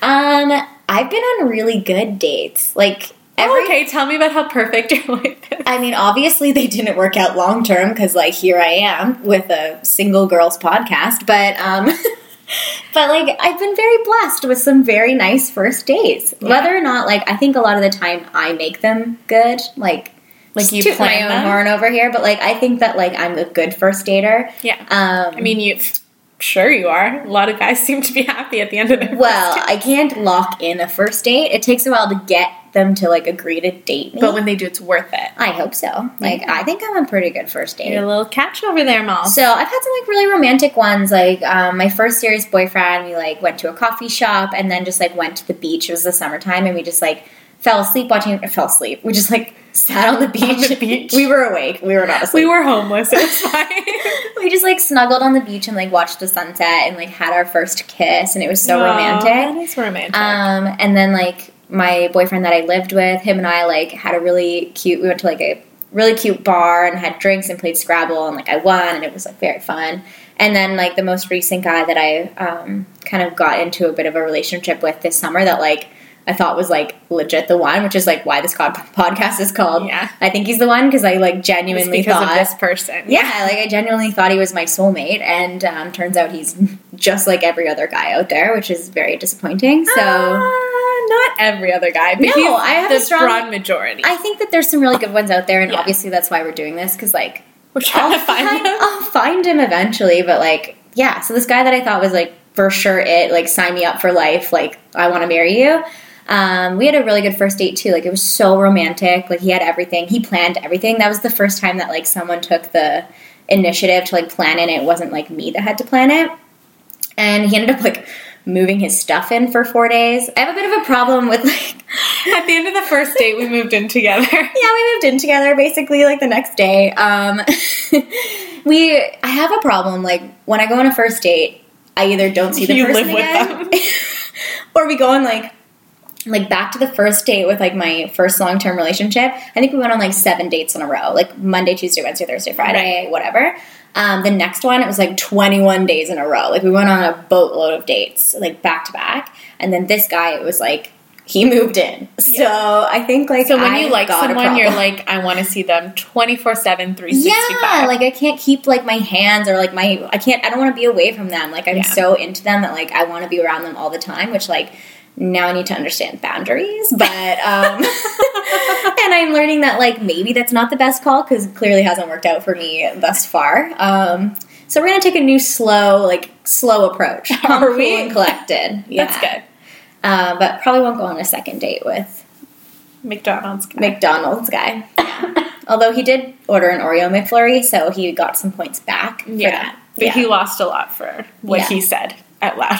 um, I've been on really good dates. Like every. Oh, okay, tell me about how perfect your life is. I mean, obviously they didn't work out long term because, like, here I am with a single girls podcast. But, um, but like, I've been very blessed with some very nice first dates. Yeah. Whether or not, like, I think a lot of the time I make them good. Like, Like you toot my own them? horn over here. But like, I think that like I'm a good first dater. Yeah. Um, I mean, you. Sure, you are. A lot of guys seem to be happy at the end of their. well, first date. I can't lock in a first date. It takes a while to get them to like agree to date me. but when they do, it's worth it. I hope so. Like, I think I'm a pretty good first date. You're a little catch over there, Mal. So I've had some like really romantic ones. Like um, my first serious boyfriend, we like went to a coffee shop and then just like went to the beach. It was the summertime, and we just like fell asleep watching. Fell asleep. We just like sat on the beach. the beach. we were awake. We were not asleep. we were homeless. It's fine. We just like snuggled on the beach and like watched the sunset and like had our first kiss, and it was so romantic. That is romantic. Um, and then like my boyfriend that I lived with, him and I like had a really cute. We went to like a really cute bar and had drinks and played Scrabble and like I won and it was like very fun. And then like the most recent guy that I um, kind of got into a bit of a relationship with this summer that like I thought was like legit the one, which is like why this podcast is called. Yeah. I think he's the one because I like genuinely because thought of this person. yeah, like I genuinely thought he was my soulmate, and um, turns out he's just like every other guy out there, which is very disappointing. So Uh, not every other guy, but No, I have the a strong- broad majority. I think that there's some really good ones out there, and Yeah. obviously that's why we're doing this because like We're trying I'll to find them. I'll find him eventually, but like yeah. So this guy that I thought was like for sure it, like sign me up for life, like I want to marry you. Um, we had a really good first date too. Like it was so romantic. Like he had everything. He planned everything. That was the first time that like someone took the initiative to like plan it. It wasn't like me that had to plan it. And he ended up like moving his stuff in for four days. I have a bit of a problem with like At the end of the first date, we moved in together. yeah, we moved in together basically like the next day. Um, we I have a problem like when I go on a first date, I either don't see the You person live with again, them. or we go on like like back to the first date with like my first long term relationship. I think we went on like seven dates in a row, like Monday, Tuesday, Wednesday, Thursday, Friday, whatever. Um, the next one, it was like 21 days in a row. Like we went on a boatload of dates, like back to back. And then this guy, it was like he moved in. So I think like So when I've you like someone, you're like, I want to see them 24 7, 365. Yeah, like I can't keep like my hands or like my I can't I don't want to be away from them. Like I'm Yeah. so into them that like I want to be around them all the time, which like now I need to understand boundaries, but um and I'm learning that like maybe that's not the best call cuz clearly hasn't worked out for me thus far. Um so we're going to take a new slow like slow approach. Are cool, we? and collected. Yeah. That's good. Uh, but probably won't go on a second date with McDonald's. guy. McDonald's guy. Although he did order an Oreo McFlurry, so he got some points back yeah. But Yeah. he lost a lot for what Yeah. he said out loud.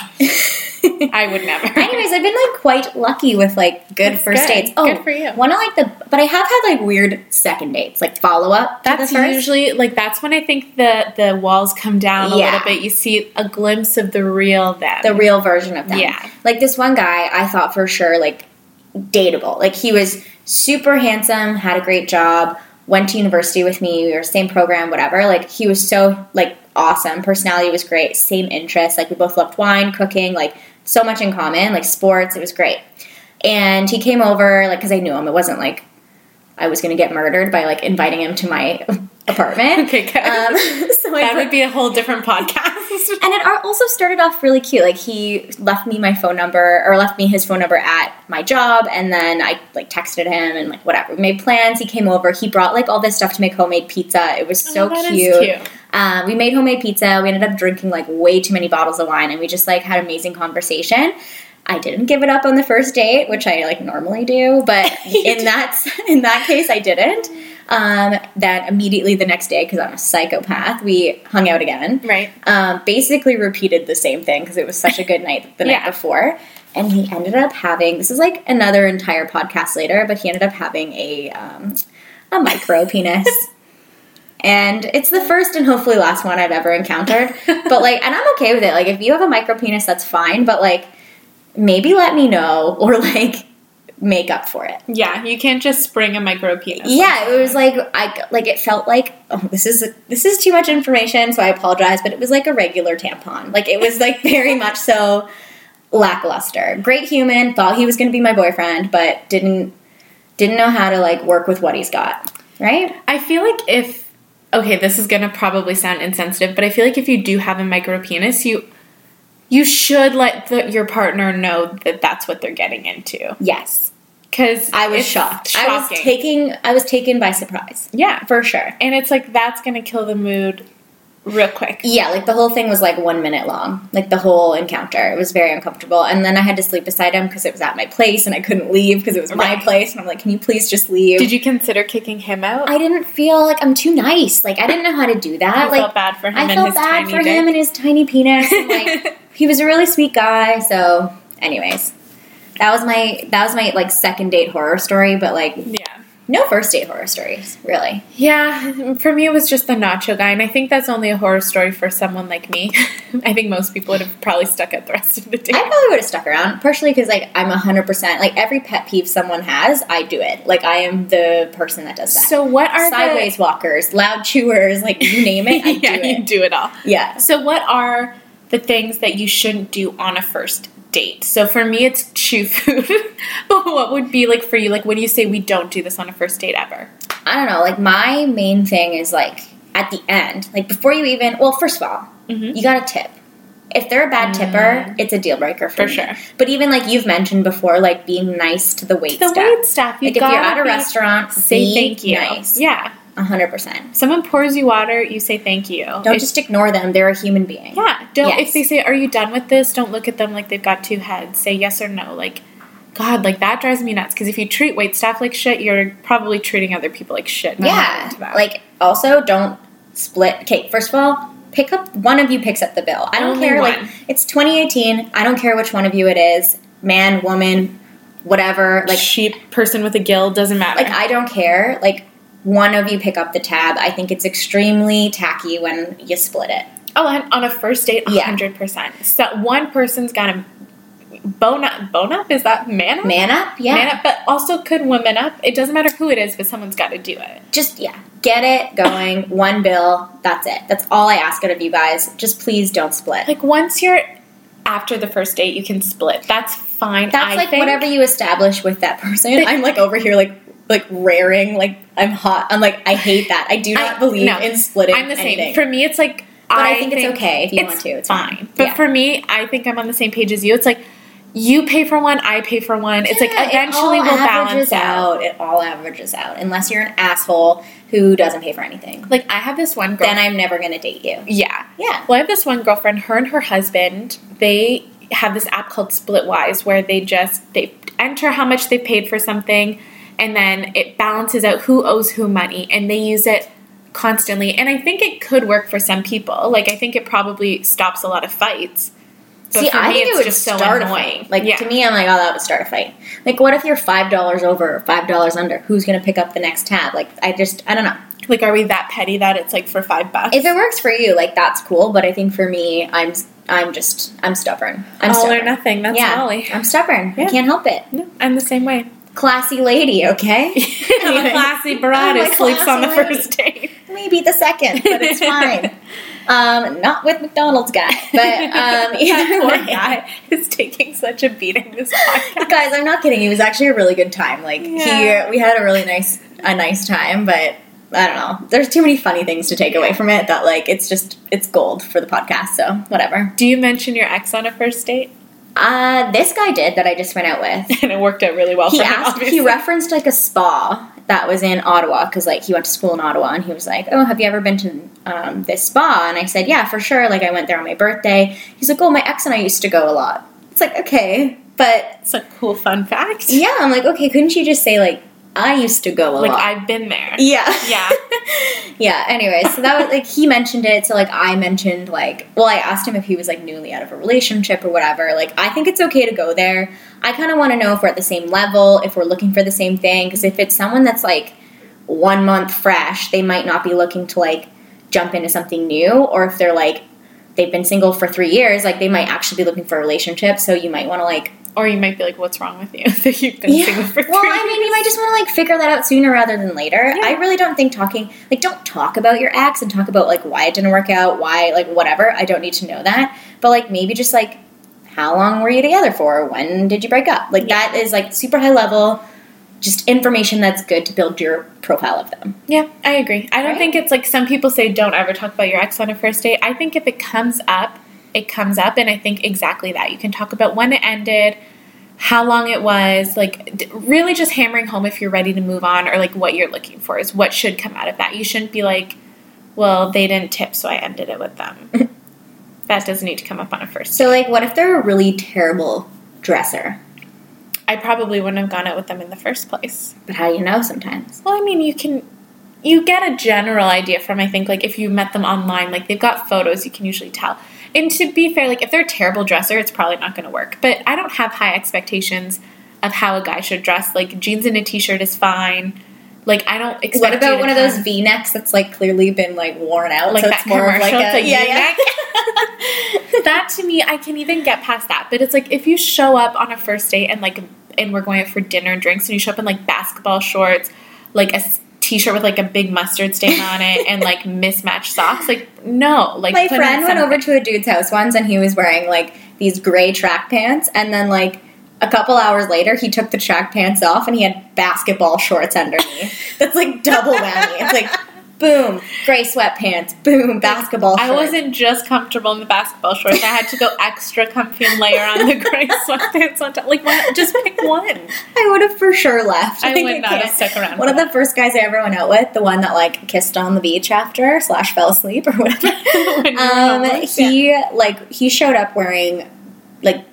I would never. Anyways, I've been like quite lucky with like good That's first good. dates. Oh, Good for you. One of like the, but I have had like weird second dates, like follow up. That's to the first. usually like that's when I think the the walls come down a Yeah. little bit. You see a glimpse of the real them. the real version of them. Yeah. Like this one guy, I thought for sure like dateable. Like he was super handsome, had a great job, went to university with me, we were same program, whatever. Like he was so like awesome. Personality was great, same interests. Like we both loved wine, cooking, like so much in common, like sports. It was great. And he came over like cuz I knew him. It wasn't like I was going to get murdered by like inviting him to my apartment. Okay, good. Um, so that would be a whole different podcast. and it also started off really cute. Like he left me my phone number or left me his phone number at my job, and then I like texted him and like whatever. We made plans. He came over. He brought like all this stuff to make homemade pizza. It was so Oh, cute. cute. Um, we made homemade pizza. We ended up drinking like way too many bottles of wine, and we just like had amazing conversation. I didn't give it up on the first date, which I like normally do, but in that in that case, I didn't. Um, then immediately the next day, because I'm a psychopath, we hung out again right. um, basically repeated the same thing because it was such a good night the night before. And he ended up having this is like another entire podcast later, but he ended up having a um, a micro penis. And it's the first and hopefully last one I've ever encountered. But like, and I'm okay with it. Like, if you have a micro penis, that's fine. But like, maybe let me know or like make up for it. Yeah, you can't just spring a micro penis. Yeah, it was like I like it felt like oh this is this is too much information, so I apologize, but it was like a regular tampon. Like it was like very much so lackluster. Great human, thought he was going to be my boyfriend, but didn't didn't know how to like work with what he's got. Right? I feel like if okay, this is gonna probably sound insensitive, but I feel like if you do have a micro penis, you you should let the, your partner know that that's what they're getting into. Yes. Because I was shocked. I was taking I was taken by surprise. yeah, For sure. and it's like that's gonna kill the mood real quick. Yeah, like the whole thing was like one minute long, like the whole encounter. It was very uncomfortable. And then I had to sleep beside him because it was at my place and I couldn't leave because it was my place. And I'm like, can you please just leave? Did you consider kicking him out? I didn't feel like I'm too nice. Like I didn't know how to do that. I like felt bad for him I and felt his bad tiny for dick. him and his tiny penis. And, like he was a really sweet guy. So, anyways, that was my that was my like second date horror story. But like yeah, No first date horror stories, really. Yeah, for me, it was just the nacho guy, and I think that's only a horror story for someone like me. I think most people would have probably stuck at the rest of the day. I probably would have stuck around, partially because like I'm hundred percent like every pet peeve someone has, I do it. Like I am the person that does that. So, what are Sideways the, walkers, loud chewers, like you name it, I yeah, do you do it all. Yeah. So, what are the things that you shouldn't do on a first date? So, for me, it's chew food. but what would be like for you? Like, when you say we don't do this on a first date ever? I don't know. Like my main thing is like at the end, like before you even. Well, first of all, Mhm. you got a tip. If they're a bad tipper, it's a deal breaker for, For me. sure. But even like you've mentioned before, like being nice to the wait The staff. wait staff, you like if you're at a restaurant, say thank you. Nice, Yeah. Hundred percent. Someone pours you water, you say thank you. Don't It's- just ignore them. They're a human being. Yeah, don't. Yes. If they say, "Are you done with this?" Don't look at them like they've got two heads. Say yes or no. Like, God, like that drives me nuts. Because if you treat wait staff like shit, you're probably treating other people like shit. and I'm not Yeah. Like also don't split. Okay, first of all, pick up one of you picks up the bill. I don't Only care. one. Like it's 2018. I don't care which one of you it is, man, woman, whatever. Like cheap person with a gill doesn't matter. like I don't care. Like one of you pick up the tab. I think it's extremely tacky when you split it. oh, and on a first date, Yeah. hundred percent. So one person's got to bone up. Bone up is that man up? Man up, yeah. Man up, but also could women up. It doesn't matter who it is, but someone's got to do it. Just yeah, get it going. one bill. That's it. That's all I ask out of you guys. Just please don't split. Like once you're after the first date, you can split. That's fine. That's I like think. whatever you establish with that person. I'm like over here like like raring, like I'm hot. I'm like I hate that. I do not I- believe no. in splitting. I'm the same. anything. For me, it's like. But I think it's okay if you want to. It's fine. fine. But Yeah. for me, I think I'm on the same page as you. It's like you pay for one, I pay for one. It's like Yeah, it eventually all we'll averages balance out. It all averages out, unless you're an asshole who doesn't pay for anything. Like I have this one girl. Then I'm never gonna date you. yeah. Yeah. Well, I have this one girlfriend. Her and her husband. They have this app called Splitwise, where they just they enter how much they paid for something, and then it balances out who owes who money, and they use it constantly. And I think it could work for some people. Like I think it probably stops a lot of fights. But See, for I me, think it's it would just so start a annoying. Like yeah. to me, I'm like, oh, that would start a fight. Like, what if you're five dollars over, or five dollars under? Who's gonna pick up the next tab? Like, I just, I don't know. like, are we that petty that it's like for five bucks? If it works for you, like that's cool. But I think for me, I'm, I'm just, I'm stubborn. I'm all stubborn. or nothing. That's yeah, Molly. I'm stubborn. Yeah. I can't help it. No, I'm the same way. Classy lady, okay? I'm a classy bride who sleeps on the lady. first date. Maybe the second, but it's fine. um, not with McDonald's guy, but um, that either poor way. guy is taking such a beating this podcast. Guys, I'm not kidding. It was actually a really good time. Like Yeah. he, we had a really nice, a nice time. But I don't know. There's too many funny things to take away from it. That like it's just it's gold for the podcast. So whatever. Do you mention your ex on a first date? Uh, this guy did that I just went out with. And it worked out really well He for him. asked. obviously. He referenced like a spa that was in Ottawa because like he went to school in Ottawa and he was like, "Oh, have you ever been to um, this spa?" And I said, "Yeah, for sure." Like I went there on my birthday. He's like, "Oh, my ex and I used to go a lot." It's like okay, but It's a cool fun fact. yeah, I'm like, okay, couldn't you just say like I used to go a Like lot? I've been there. yeah, Yeah. yeah. Anyway, so that was like he mentioned it. So like I mentioned like, well, I asked him if he was like newly out of a relationship or whatever. Like I think it's okay to go there. I kind of want to know if we're at the same level, if we're looking for the same thing. Because if it's someone that's like one month fresh, they might not be looking to like jump into something new. Or if they're like they've been single for three years, like they might actually be looking for a relationship. So you might want to like Or you might be like, "What's wrong with you? that you've been single for well, I mean, you might just want to like figure that out sooner rather than later. Yeah. I really don't think talking like don't talk about your ex and talk about like why it didn't work out, why like whatever. I don't need to know that, but like maybe just like how long were you together for? When did you break up? Like Yeah. that is like super high level, just information that's good to build your profile of them. Yeah, I agree. I don't Right? think it's like some people say don't ever talk about your ex on a first date. I think if it comes up, it comes up, and I think exactly that. You can talk about when it ended, how long it was, like d- really just hammering home if you're ready to move on or like what you're looking for is what should come out of that. You shouldn't be like, well, they didn't tip, so I ended it with them. that doesn't need to come up on a first. So like, what if they're a really terrible dresser? I probably wouldn't have gone out with them in the first place. But how do you know sometimes? Well, I mean, you can you get a general idea from I think like if you met them online, like they've got photos, you can usually tell. And to be fair, like if they're a terrible dresser, it's probably not going to work. But I don't have high expectations of how a guy should dress. Like jeans and a t-shirt is fine. Like I don't expect. What about one of those V necks that's like clearly been like worn out? like so that more commercial? like a, yeah, yeah. That to me, I can even get past that. But it's like if you show up on a first date and like, and we're going out for dinner and drinks, and you show up in like basketball shorts, like a t-shirt with like a big mustard stain on it, and like mismatched socks, like no, like My friend went over to a dude's house once and he was wearing like these gray track pants and then like a couple hours later he took the track pants off and he had basketball shorts underneath. That's like double whammy. It's like boom, gray sweatpants, boom, basketball shorts. I wasn't just comfortable in the basketball shorts. I had to go extra comfy and layer on the gray sweatpants on top. Like, one, just pick one. I would have for sure left. I think would not have stuck around. One of the first guys I ever went out with, the one that like kissed on the beach after slash fell asleep or whatever. that. When you were um, he like he showed up wearing like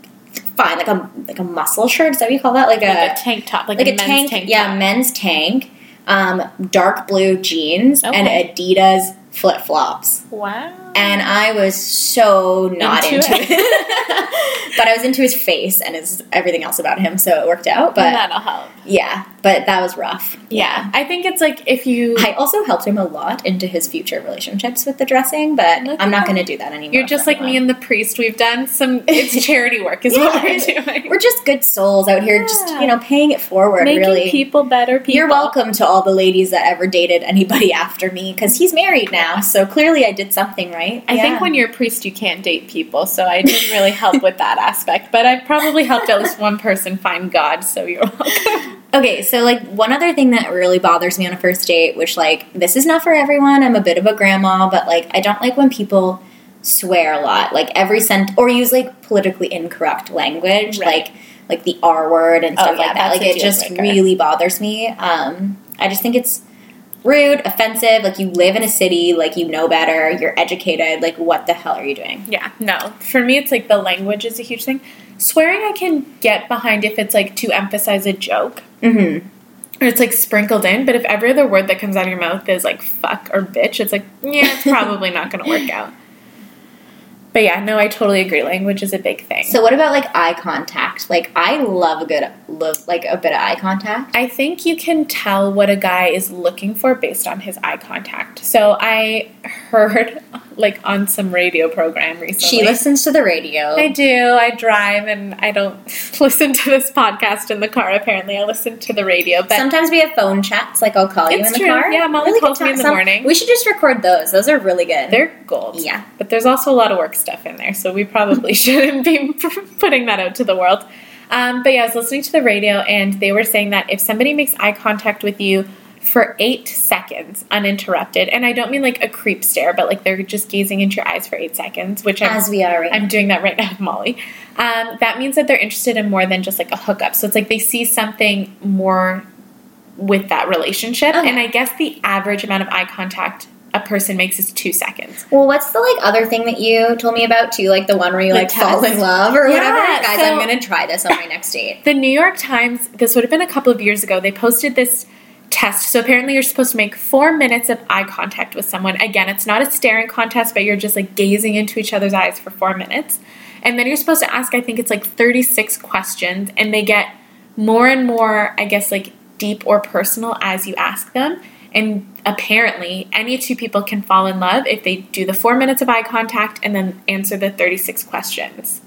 fine like a like a muscle shirt. Is that what you call that? Like, yeah. a a tank top, like, like a, a men's tank, tank, yeah, top. men's tank, um, dark blue jeans, and Adidas flip flops. Wow. And I was so not Into into, it. it, but I was into his face and his everything else about him, so it worked out. But that'll help. yeah, but that was rough. Yeah, I think it's like if you I also helped him a lot into his future relationships with the dressing, but Look I'm not going to do that anymore. you're just like me and the priest. We've done some. It's charity work, is what we're doing. We're just good souls out here, just you know, paying it forward. making really, people better people. You're welcome to all the ladies that ever dated anybody after me because he's married now. So clearly, I did something right. I think when you're a priest, you can't date people, so I didn't really help with that aspect. But I probably helped at least one person find God. So you're welcome. Okay, so like one other thing that really bothers me on a first date, which like this is not for everyone. I'm a bit of a grandma, but like I don't like when people swear a lot, like every sent or use like politically incorrect language, Right. like like the R word and Oh, stuff yeah, like that. Like it just breaker. really bothers me. Um, I just think it's rude, offensive. Like you live in a city, like you know better, you're educated. Like what the hell are you doing? Yeah, no. For me, it's like the language is a huge thing. Swearing, I can get behind if it's like to emphasize a joke Mm-hmm. or it's like sprinkled in. But if every other word that comes out of your mouth is like fuck or bitch, it's like yeah, it's probably not going to work out. But yeah, no, I totally agree. Language is a big thing. So what about like eye contact? Like I love a good love like a bit of eye contact. I think you can tell what a guy is looking for based on his eye contact. So I heard like on some radio program recently. She listens to the radio. I do. I drive and I don't listen to this podcast in the car. Apparently, I listen to the radio. But Sometimes we have phone chats. Like I'll call you in the true. car. Yeah, Molly good calls me in the morning. We should just record those. Those are really good. they're gold. Yeah. But there's also a lot of work stuff in there, so we probably shouldn't be putting that out to the world. Um, but yeah, I was listening to the radio and they were saying that if somebody makes eye contact with you for eight seconds uninterrupted, and I don't mean like a creep stare, but like they're just gazing into your eyes for eight seconds, which I'm as we are right I'm doing that right now with Molly. Um, that means that they're interested in more than just like a hookup. So it's like they see something more with that relationship. Okay. And I guess the average amount of eye contact a person makes is two seconds. Well, what's the like other thing that you told me about too? Like the one where you The like fall in love or Yeah, whatever. Guys, so- I'm gonna try this on my next date. The New York Times, this would have been a couple of years ago, they posted this test. So apparently you're supposed to make four minutes of eye contact with someone. Again, it's not a staring contest, but you're just like gazing into each other's eyes for four minutes. And then you're supposed to ask, I think it's like 36 questions, and they get more and more, I guess, like deep or personal as you ask them. And apparently, any two people can fall in love if they do the four minutes of eye contact and then answer the 36 questions.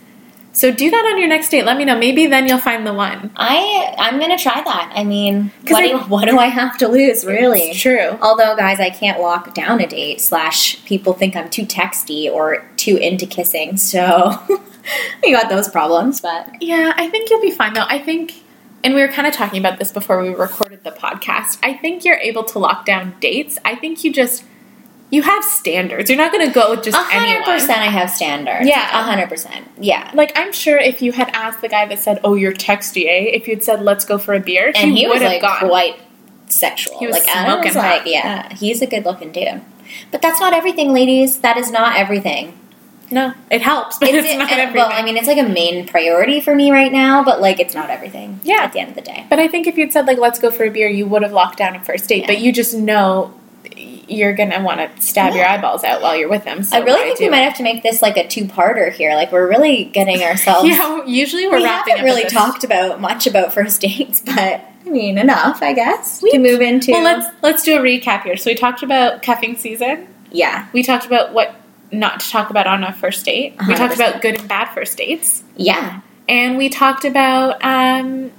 So do that on your next date. Let me know. Maybe then you'll find the one. I I'm gonna try that. I mean, what, I- do, what do I have to lose, really? It's true. Although, guys, I can't walk down a date. Slash, people think I'm too texty or too into kissing. So we got those problems. But Yeah, I think you'll be fine though. I think, and we were kind of talking about this before we recorded the podcast. I think you're able to lock down dates. I think you just you have standards. You're not going to go with just a hundred anyone. percent, I have standards. Yeah. a hundred percent. Yeah. Like I'm sure if you had asked the guy that said, "Oh, you're texty," eh? If you'd said, "Let's go for a beer," And he, was would have like gone. quite sexual. He was like Adam was smoking like, yeah, he's a good looking dude. But that's not everything, ladies. That is not everything. No, it helps, but it's, It's- not and- everything. Well, I mean, it's like a main priority for me right now, but like it's not everything. Yeah. At the end of the day. But I think if you'd said like let's go for a beer, you would have locked down a first date. Yeah. But you just know you're gonna want to stab your eyeballs out while you're with them. So I really think do we might have to make this like a two-parter here. Like we're really getting ourselves. Yeah, usually we're we haven't really talked about much about first dates, but I mean, enough, I guess, to move into. Well, let's let's do a recap here. So we talked about cuffing season. yeah, We talked about what not to talk about on a first date. We talked 100%. about good and bad first dates, yeah, and we talked about um,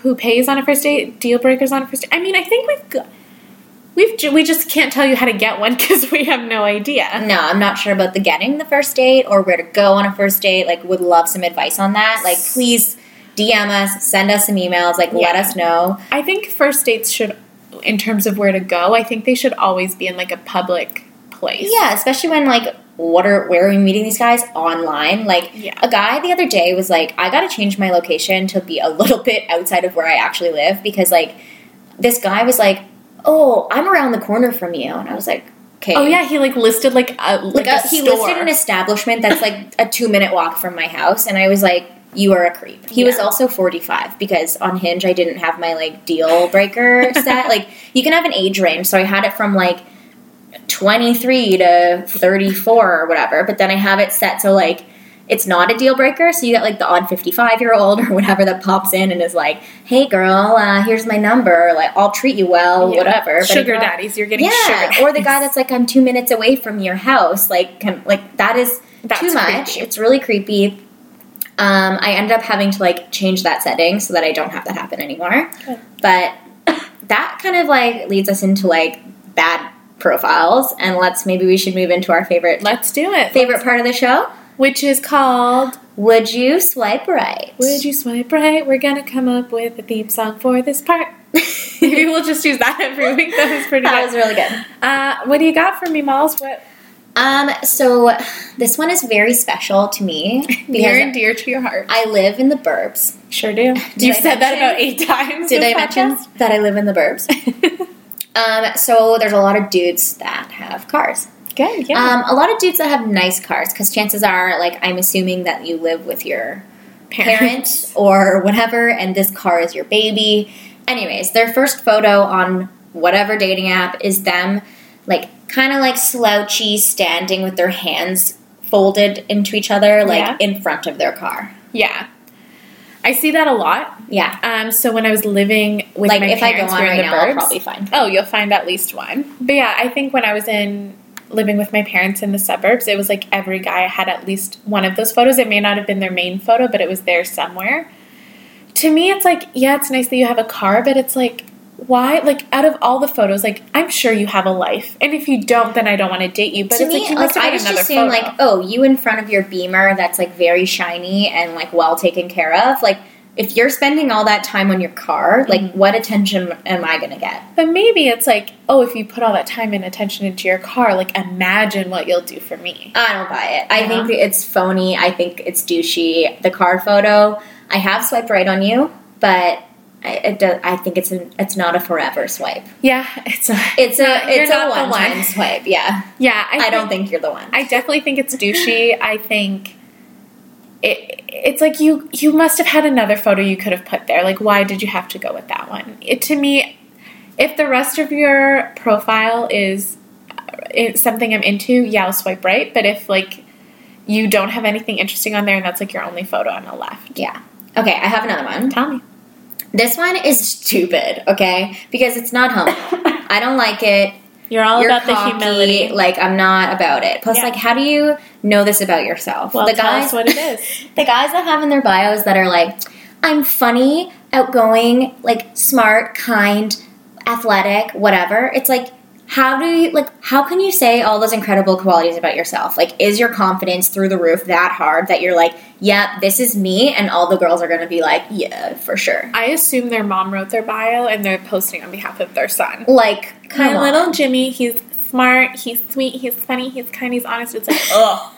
who pays on a first date, deal breakers on a first date. I mean, I think we've got, we've ju- we just can't tell you how to get one because we have no idea. No, I'm not sure about the getting the first date or where to go on a first date. Like, would love some advice on that. Like, please DM us, send us some emails. Like, let us know. I think first dates should, in terms of where to go, I think they should always be in like a public place. Yeah, especially when like, what are where are we meeting these guys online? Like, Yeah. a guy the other day was like, I got to change my location to be a little bit outside of where I actually live because like, this guy was like, oh, I'm around the corner from you, and I was like, okay. Oh yeah, he like listed like a like like, a, a he store. listed an establishment that's like a two minute walk from my house, and I was like, "You are a creep." He was also forty five because on Hinge I didn't have my like deal breaker set. Like you can have an age range, so I had it from like twenty three to thirty four or whatever, but then I have it set so like. It's not a deal breaker, so you get like the odd fifty-five-year-old or whatever that pops in and is like, "Hey, girl, uh, here's my number. Like, I'll treat you well, Yeah. whatever." But sugar not- daddies. You're getting yeah, sugar or the guy that's like I'm two minutes away from your house. Like, can, like that is That's too much. creepy. It's really creepy. Um, I ended up having to like change that setting so that I don't have that happen anymore. Good. But that kind of like leads us into like bad profiles, and let's maybe we should move into our favorite Let's do it. favorite part of the show. which is called Would you swipe right? Would You Swipe Right? We're gonna come up with a theme song for this part. Maybe we'll just use that every week. That was pretty that good. was really good. uh, what do you got for me, Molls? What Um, so this one is very special to me near and dear to your heart? I live in the burbs. sure do. You've said that about eight times. Did I mention that I live in the burbs? um, so there's a lot of dudes that have cars. Good. Yeah. Um, a lot of dudes that have nice cars because chances are, like, I'm assuming that you live with your parent or whatever, and this car is your baby. Anyways, their first photo on whatever dating app is them, like, kind of like slouchy, standing with their hands folded into each other, like Yeah. in front of their car. Yeah. I see that a lot. Yeah. Um, so when I was living with like, my if I go parents, on right the now, I'll burbs. probably find. Oh, you'll find at least one. But yeah, I think when I was in living with my parents in the suburbs, it was like every guy had at least one of those photos. It may not have been their main photo, but it was there somewhere. To me, it's like, yeah, it's nice that you have a car, but it's like, why? Like, out of all the photos, like, I'm sure you have a life. And if you don't, then I don't want to date you. But to it's me, like, like, I had just photo. like, oh, you in front of your Beamer that's like very shiny and like well taken care of. Like, if you're spending all that time on your car, like, Mm-hmm. what attention am I gonna get? But maybe it's like, oh, if you put all that time and attention into your car, like imagine what you'll do for me. I don't buy it. I think it's phony. I think it's douchey. The car photo, I have swiped right on you, but I, it does, I think it's an, it's not a forever swipe. Yeah, it's a It's a not, it's a one time swipe. Yeah, Yeah, I, don't think you're the one. I definitely think it's douchey. I think it. It's like you you must have had another photo you could have put there. Like, why did you have to go with that one? It to me, if the rest of your profile is uh, it's something I'm into, yeah, I'll swipe right. But if like you don't have anything interesting on there and that's like your only photo on the left, yeah. Okay, I have another one. tell me. This one is stupid, okay? Because it's not humble. I don't like it. You're all You're about the humility. Like I'm not about it. Plus, Yeah. like, how do you know this about yourself? Well, the tell guys, us what it is. the guys that have in their bios that are like, I'm funny, outgoing, like smart, kind, athletic, whatever. It's like, how do you like? How can you say all those incredible qualities about yourself? Like, is your confidence through the roof that hard that you're like, yep, this is me, and all the girls are gonna be like, yeah, for sure. I assume their mom wrote their bio and they're posting on behalf of their son. Like, come My on. little Jimmy, he's smart, he's sweet, he's funny, he's kind, he's honest. It's like, ugh.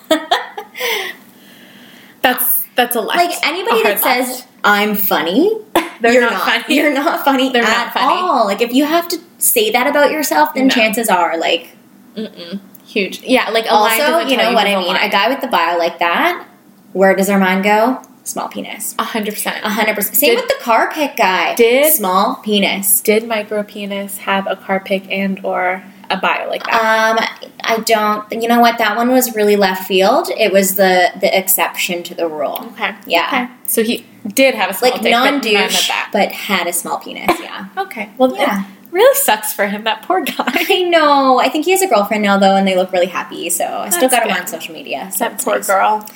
That's that's a left. like anybody A that hard says I'm funny, They're you're not not, funny. You're not funny They're at not funny. all. Like if you have to say that about yourself, then No. chances are like Mm-mm. huge. Yeah, like a also, you know what I mean. A guy with the bio like that, where does our mind go? Small penis. A hundred percent. A hundred percent. Same Did- with the car pick guy. did- small penis. Did micro penis have a car pic and or a bio like that? Um, I don't. You know what? That one was really left field. It was the the exception to the rule. okay. yeah. Okay. So he did have a small Like dick, non douche, that. but had a small penis. Yeah. Okay. Well, Yeah. really sucks for him. That poor guy. I know. I think he has a girlfriend now, though, and they look really happy. So I still That's got him on social media. So that poor nice. girl.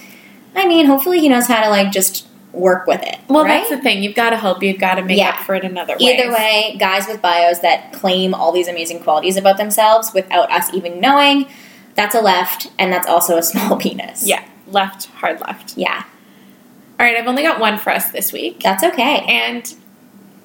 I mean, hopefully he knows how to like just work with it. Well, right? that's the thing. You've got to hope. You've got to make Yeah. up for it another way. Either way, guys with bios that claim all these amazing qualities about themselves without us even knowing, that's a left, and that's also a small penis. Yeah. Left, hard left. Yeah, All right. I've only got one for us this week. that's okay. And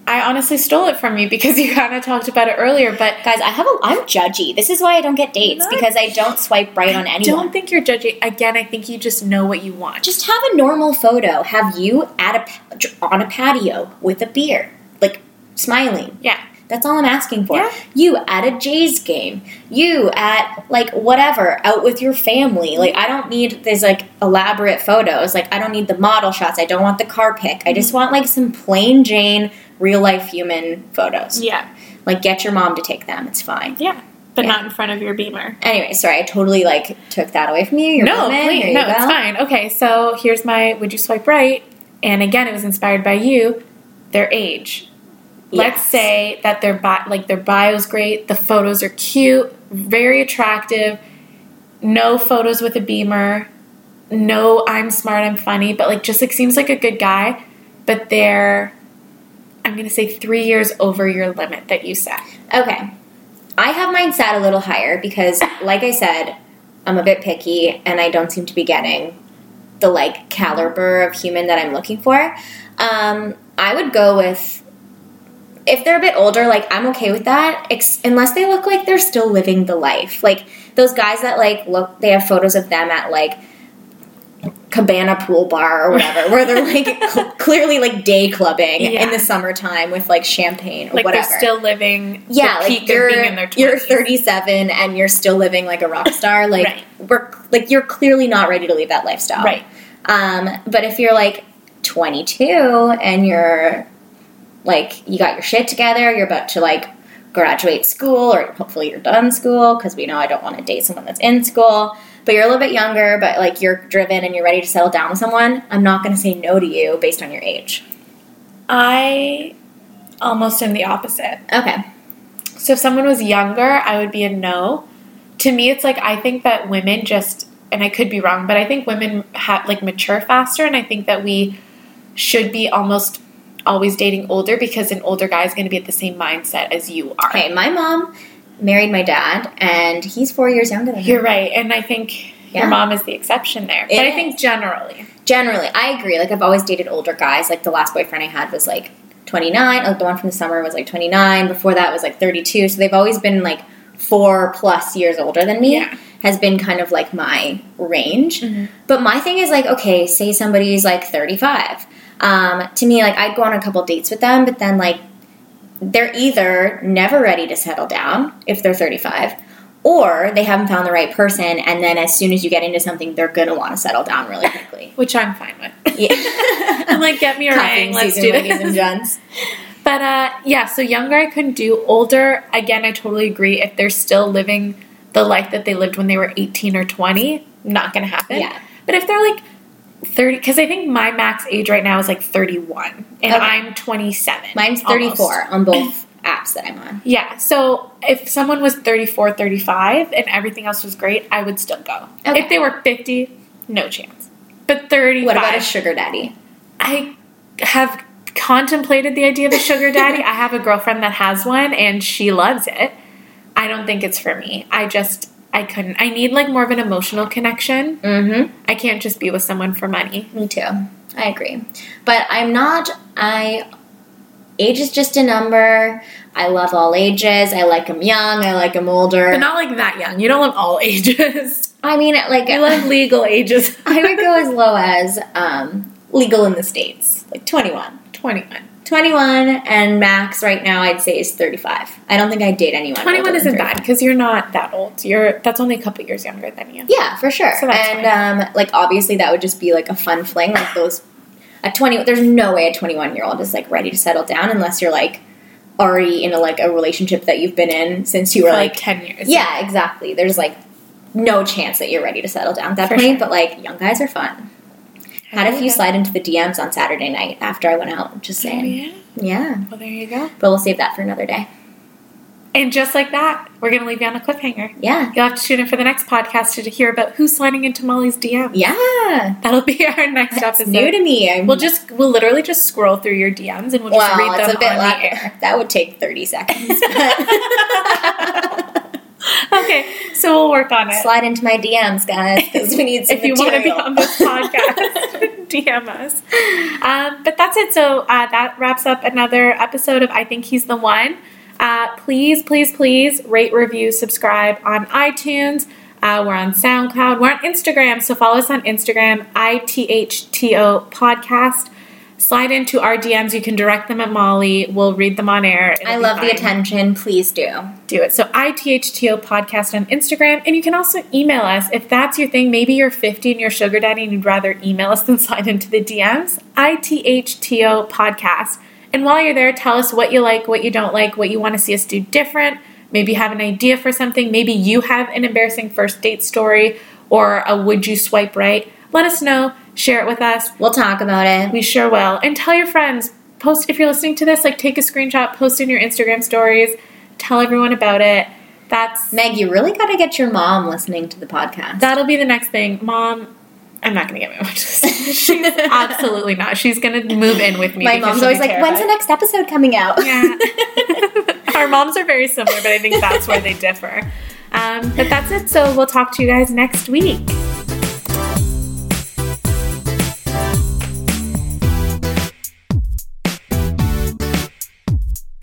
I honestly stole it from you because you kind of talked about it earlier, but Guys, I have a. I'm judgy. This is why I don't get dates because I don't swipe right on I anyone. don't think you're judging. Again, I think you just know what you want. Just have a normal photo. Have you at a on a patio with a beer, like smiling. yeah. That's all I'm asking for. Yeah. You at a Jays game. You at like whatever out with your family. Like I don't need these like elaborate photos. Like I don't need the model shots. I don't want the car pic. I just mm-hmm. want like some plain Jane real life human photos. Yeah. Like get your mom to take them. It's fine. Yeah. But Yeah. not in front of your beamer. Anyway, sorry, I totally like took that away from you. Your no, moment. please. Here No, it's fine. Okay, so here's my would you swipe right? And again, it was inspired by you, their age. Let's say that their bi- like their bio's great, the photos are cute, very attractive, no photos with a beamer, no I'm smart, I'm funny, but like just like seems like a good guy, but they're I'm gonna say three years over your limit that you set. Okay. I have mine set a little higher because, like I said, I'm a bit picky and I don't seem to be getting the like caliber of human that I'm looking for. Um, I would go with if they're a bit older, like I'm okay with that, ex- unless they look like they're still living the life. Like those guys that like look, they have photos of them at like cabana pool bar or whatever, where they're like cl- clearly like day clubbing Yeah. in the summertime with like champagne or Like whatever they're still living yeah, like peak you're of being in their 20s. you're 37 and you're still living like a rock star. Like Right. we're like you're clearly not ready to leave that lifestyle. Right. Um, but if you're like 22 and you're like you got your shit together, you're about to like graduate school or hopefully you're done school because we know I don't want to date someone that's in school. But you're a little bit younger, but like you're driven and you're ready to settle down with someone. I'm not going to say no to you based on your age. I almost am the opposite. Okay. So if someone was younger, I would be a no. To me, it's like I think that women just, and I could be wrong, but I think women have like mature faster, and I think that we should be almost always dating older because an older guy is going to be at the same mindset as you are. Okay, my mom married my dad, and he's four years younger than me. You're right, and I think Yeah. your mom is the exception there. It but I think generally, Generally, I agree. Like I've always dated older guys. Like the last boyfriend I had was like 29. Like the one from the summer was like 29. Before that was like 32. So they've always been like four plus years older than me. Yeah. Has been kind of like my range. Mhm. But my thing is like, okay, say somebody's like 35. Um, to me, like I'd go on a couple dates with them, but then like they're either never ready to settle down if they're 35 or they haven't found the right person and then as soon as you get into something they're gonna want to settle down really quickly which I'm fine with. yeah I'm like, get me a ring, let's do ladies and this. gents But uh, yeah, so younger I couldn't do. Older, again, I totally agree. If they're still living the life that they lived when they were 18 or 20, not going to happen. Yeah. But if they're like 30, because I think my max age right now is like 31, and Okay. I'm 27. mine's almost. 34 on both apps that i'm on Yeah, so if someone was 34, 35, and everything else was great, I would still go. Okay. If they were 50, no chance. But 35, what about a sugar daddy I have contemplated the idea of a sugar daddy. I have a girlfriend that has one and she loves it. I don't think it's for me. I just I couldn't. I need like more of an emotional connection. mm-hmm I can't just be with someone for money. me too i agree but i'm not i age is just a number i love all ages i like them young i like them older But not like that young. You don't love all ages. i mean like I love legal ages. i would go as low as um, legal in the states like 21 21. 21 and max right now i'd say is 35 i don't think i'd date anyone 21 older isn't 35. bad because you're not that old. You're that's only a couple years younger than you. yeah for sure So and um, like obviously that would just be like a fun fling like those a 20 there's no way a 21 year old is like ready to settle down unless you're like already in a like a relationship that you've been in since you were like, like ten years. yeah, exactly. There's like no chance that you're ready to settle down at that For point. sure. But like young guys are fun. Had a few slide into the DMs on Saturday night after I went out. Just saying, yeah. yeah. Well, there you go. But we'll save that for another day. And just like that, we're gonna leave you on a cliffhanger. Yeah, You'll have to tune in for the next podcast to hear about who's sliding into Molly's DM. yeah. That'll be our next That's episode. new to me. I'm, We'll just we'll literally just scroll through your DMs and we'll just wow, read them on the air. that would take thirty seconds. Okay, so we'll work on it. Slide into my DMs, guys, because we need some if you want to be on this podcast, DM us. Um, but that's it. So uh, that wraps up another episode of I Think He's the One. Uh, please, please, please rate, review, subscribe on iTunes. Uh, we're on SoundCloud. We're on Instagram. So follow us on Instagram, ITHTO Podcast. Slide into our DMs. You can direct them at Molly. We'll read them on air. It'll I love the attention. Please do. do it. So ITHTO podcast on Instagram, and you can also email us if that's your thing. Maybe you're 50 and you're sugar daddy and you'd rather email us than slide into the DMs. ITHTO podcast. And while you're there, tell us what you like, what you don't like, what you want to see us do different. Maybe you have an idea for something. Maybe you have an embarrassing first date story or a would you swipe right. Let us know. Share it with us. We'll talk about it. We sure will. And tell your friends. Post if you're listening to this, like take a screenshot, post in your Instagram stories, tell everyone about it. That's Meg, you really got to get your mom listening to the podcast. that'll be the next thing. Mom, I'm not gonna get my mom to listen. She's absolutely not. She's gonna move in with me. my mom's always like, "When's the next episode coming out?" Yeah. Our moms are very similar, but I think that's where they differ. Um, but that's it. So we'll talk to you guys next week.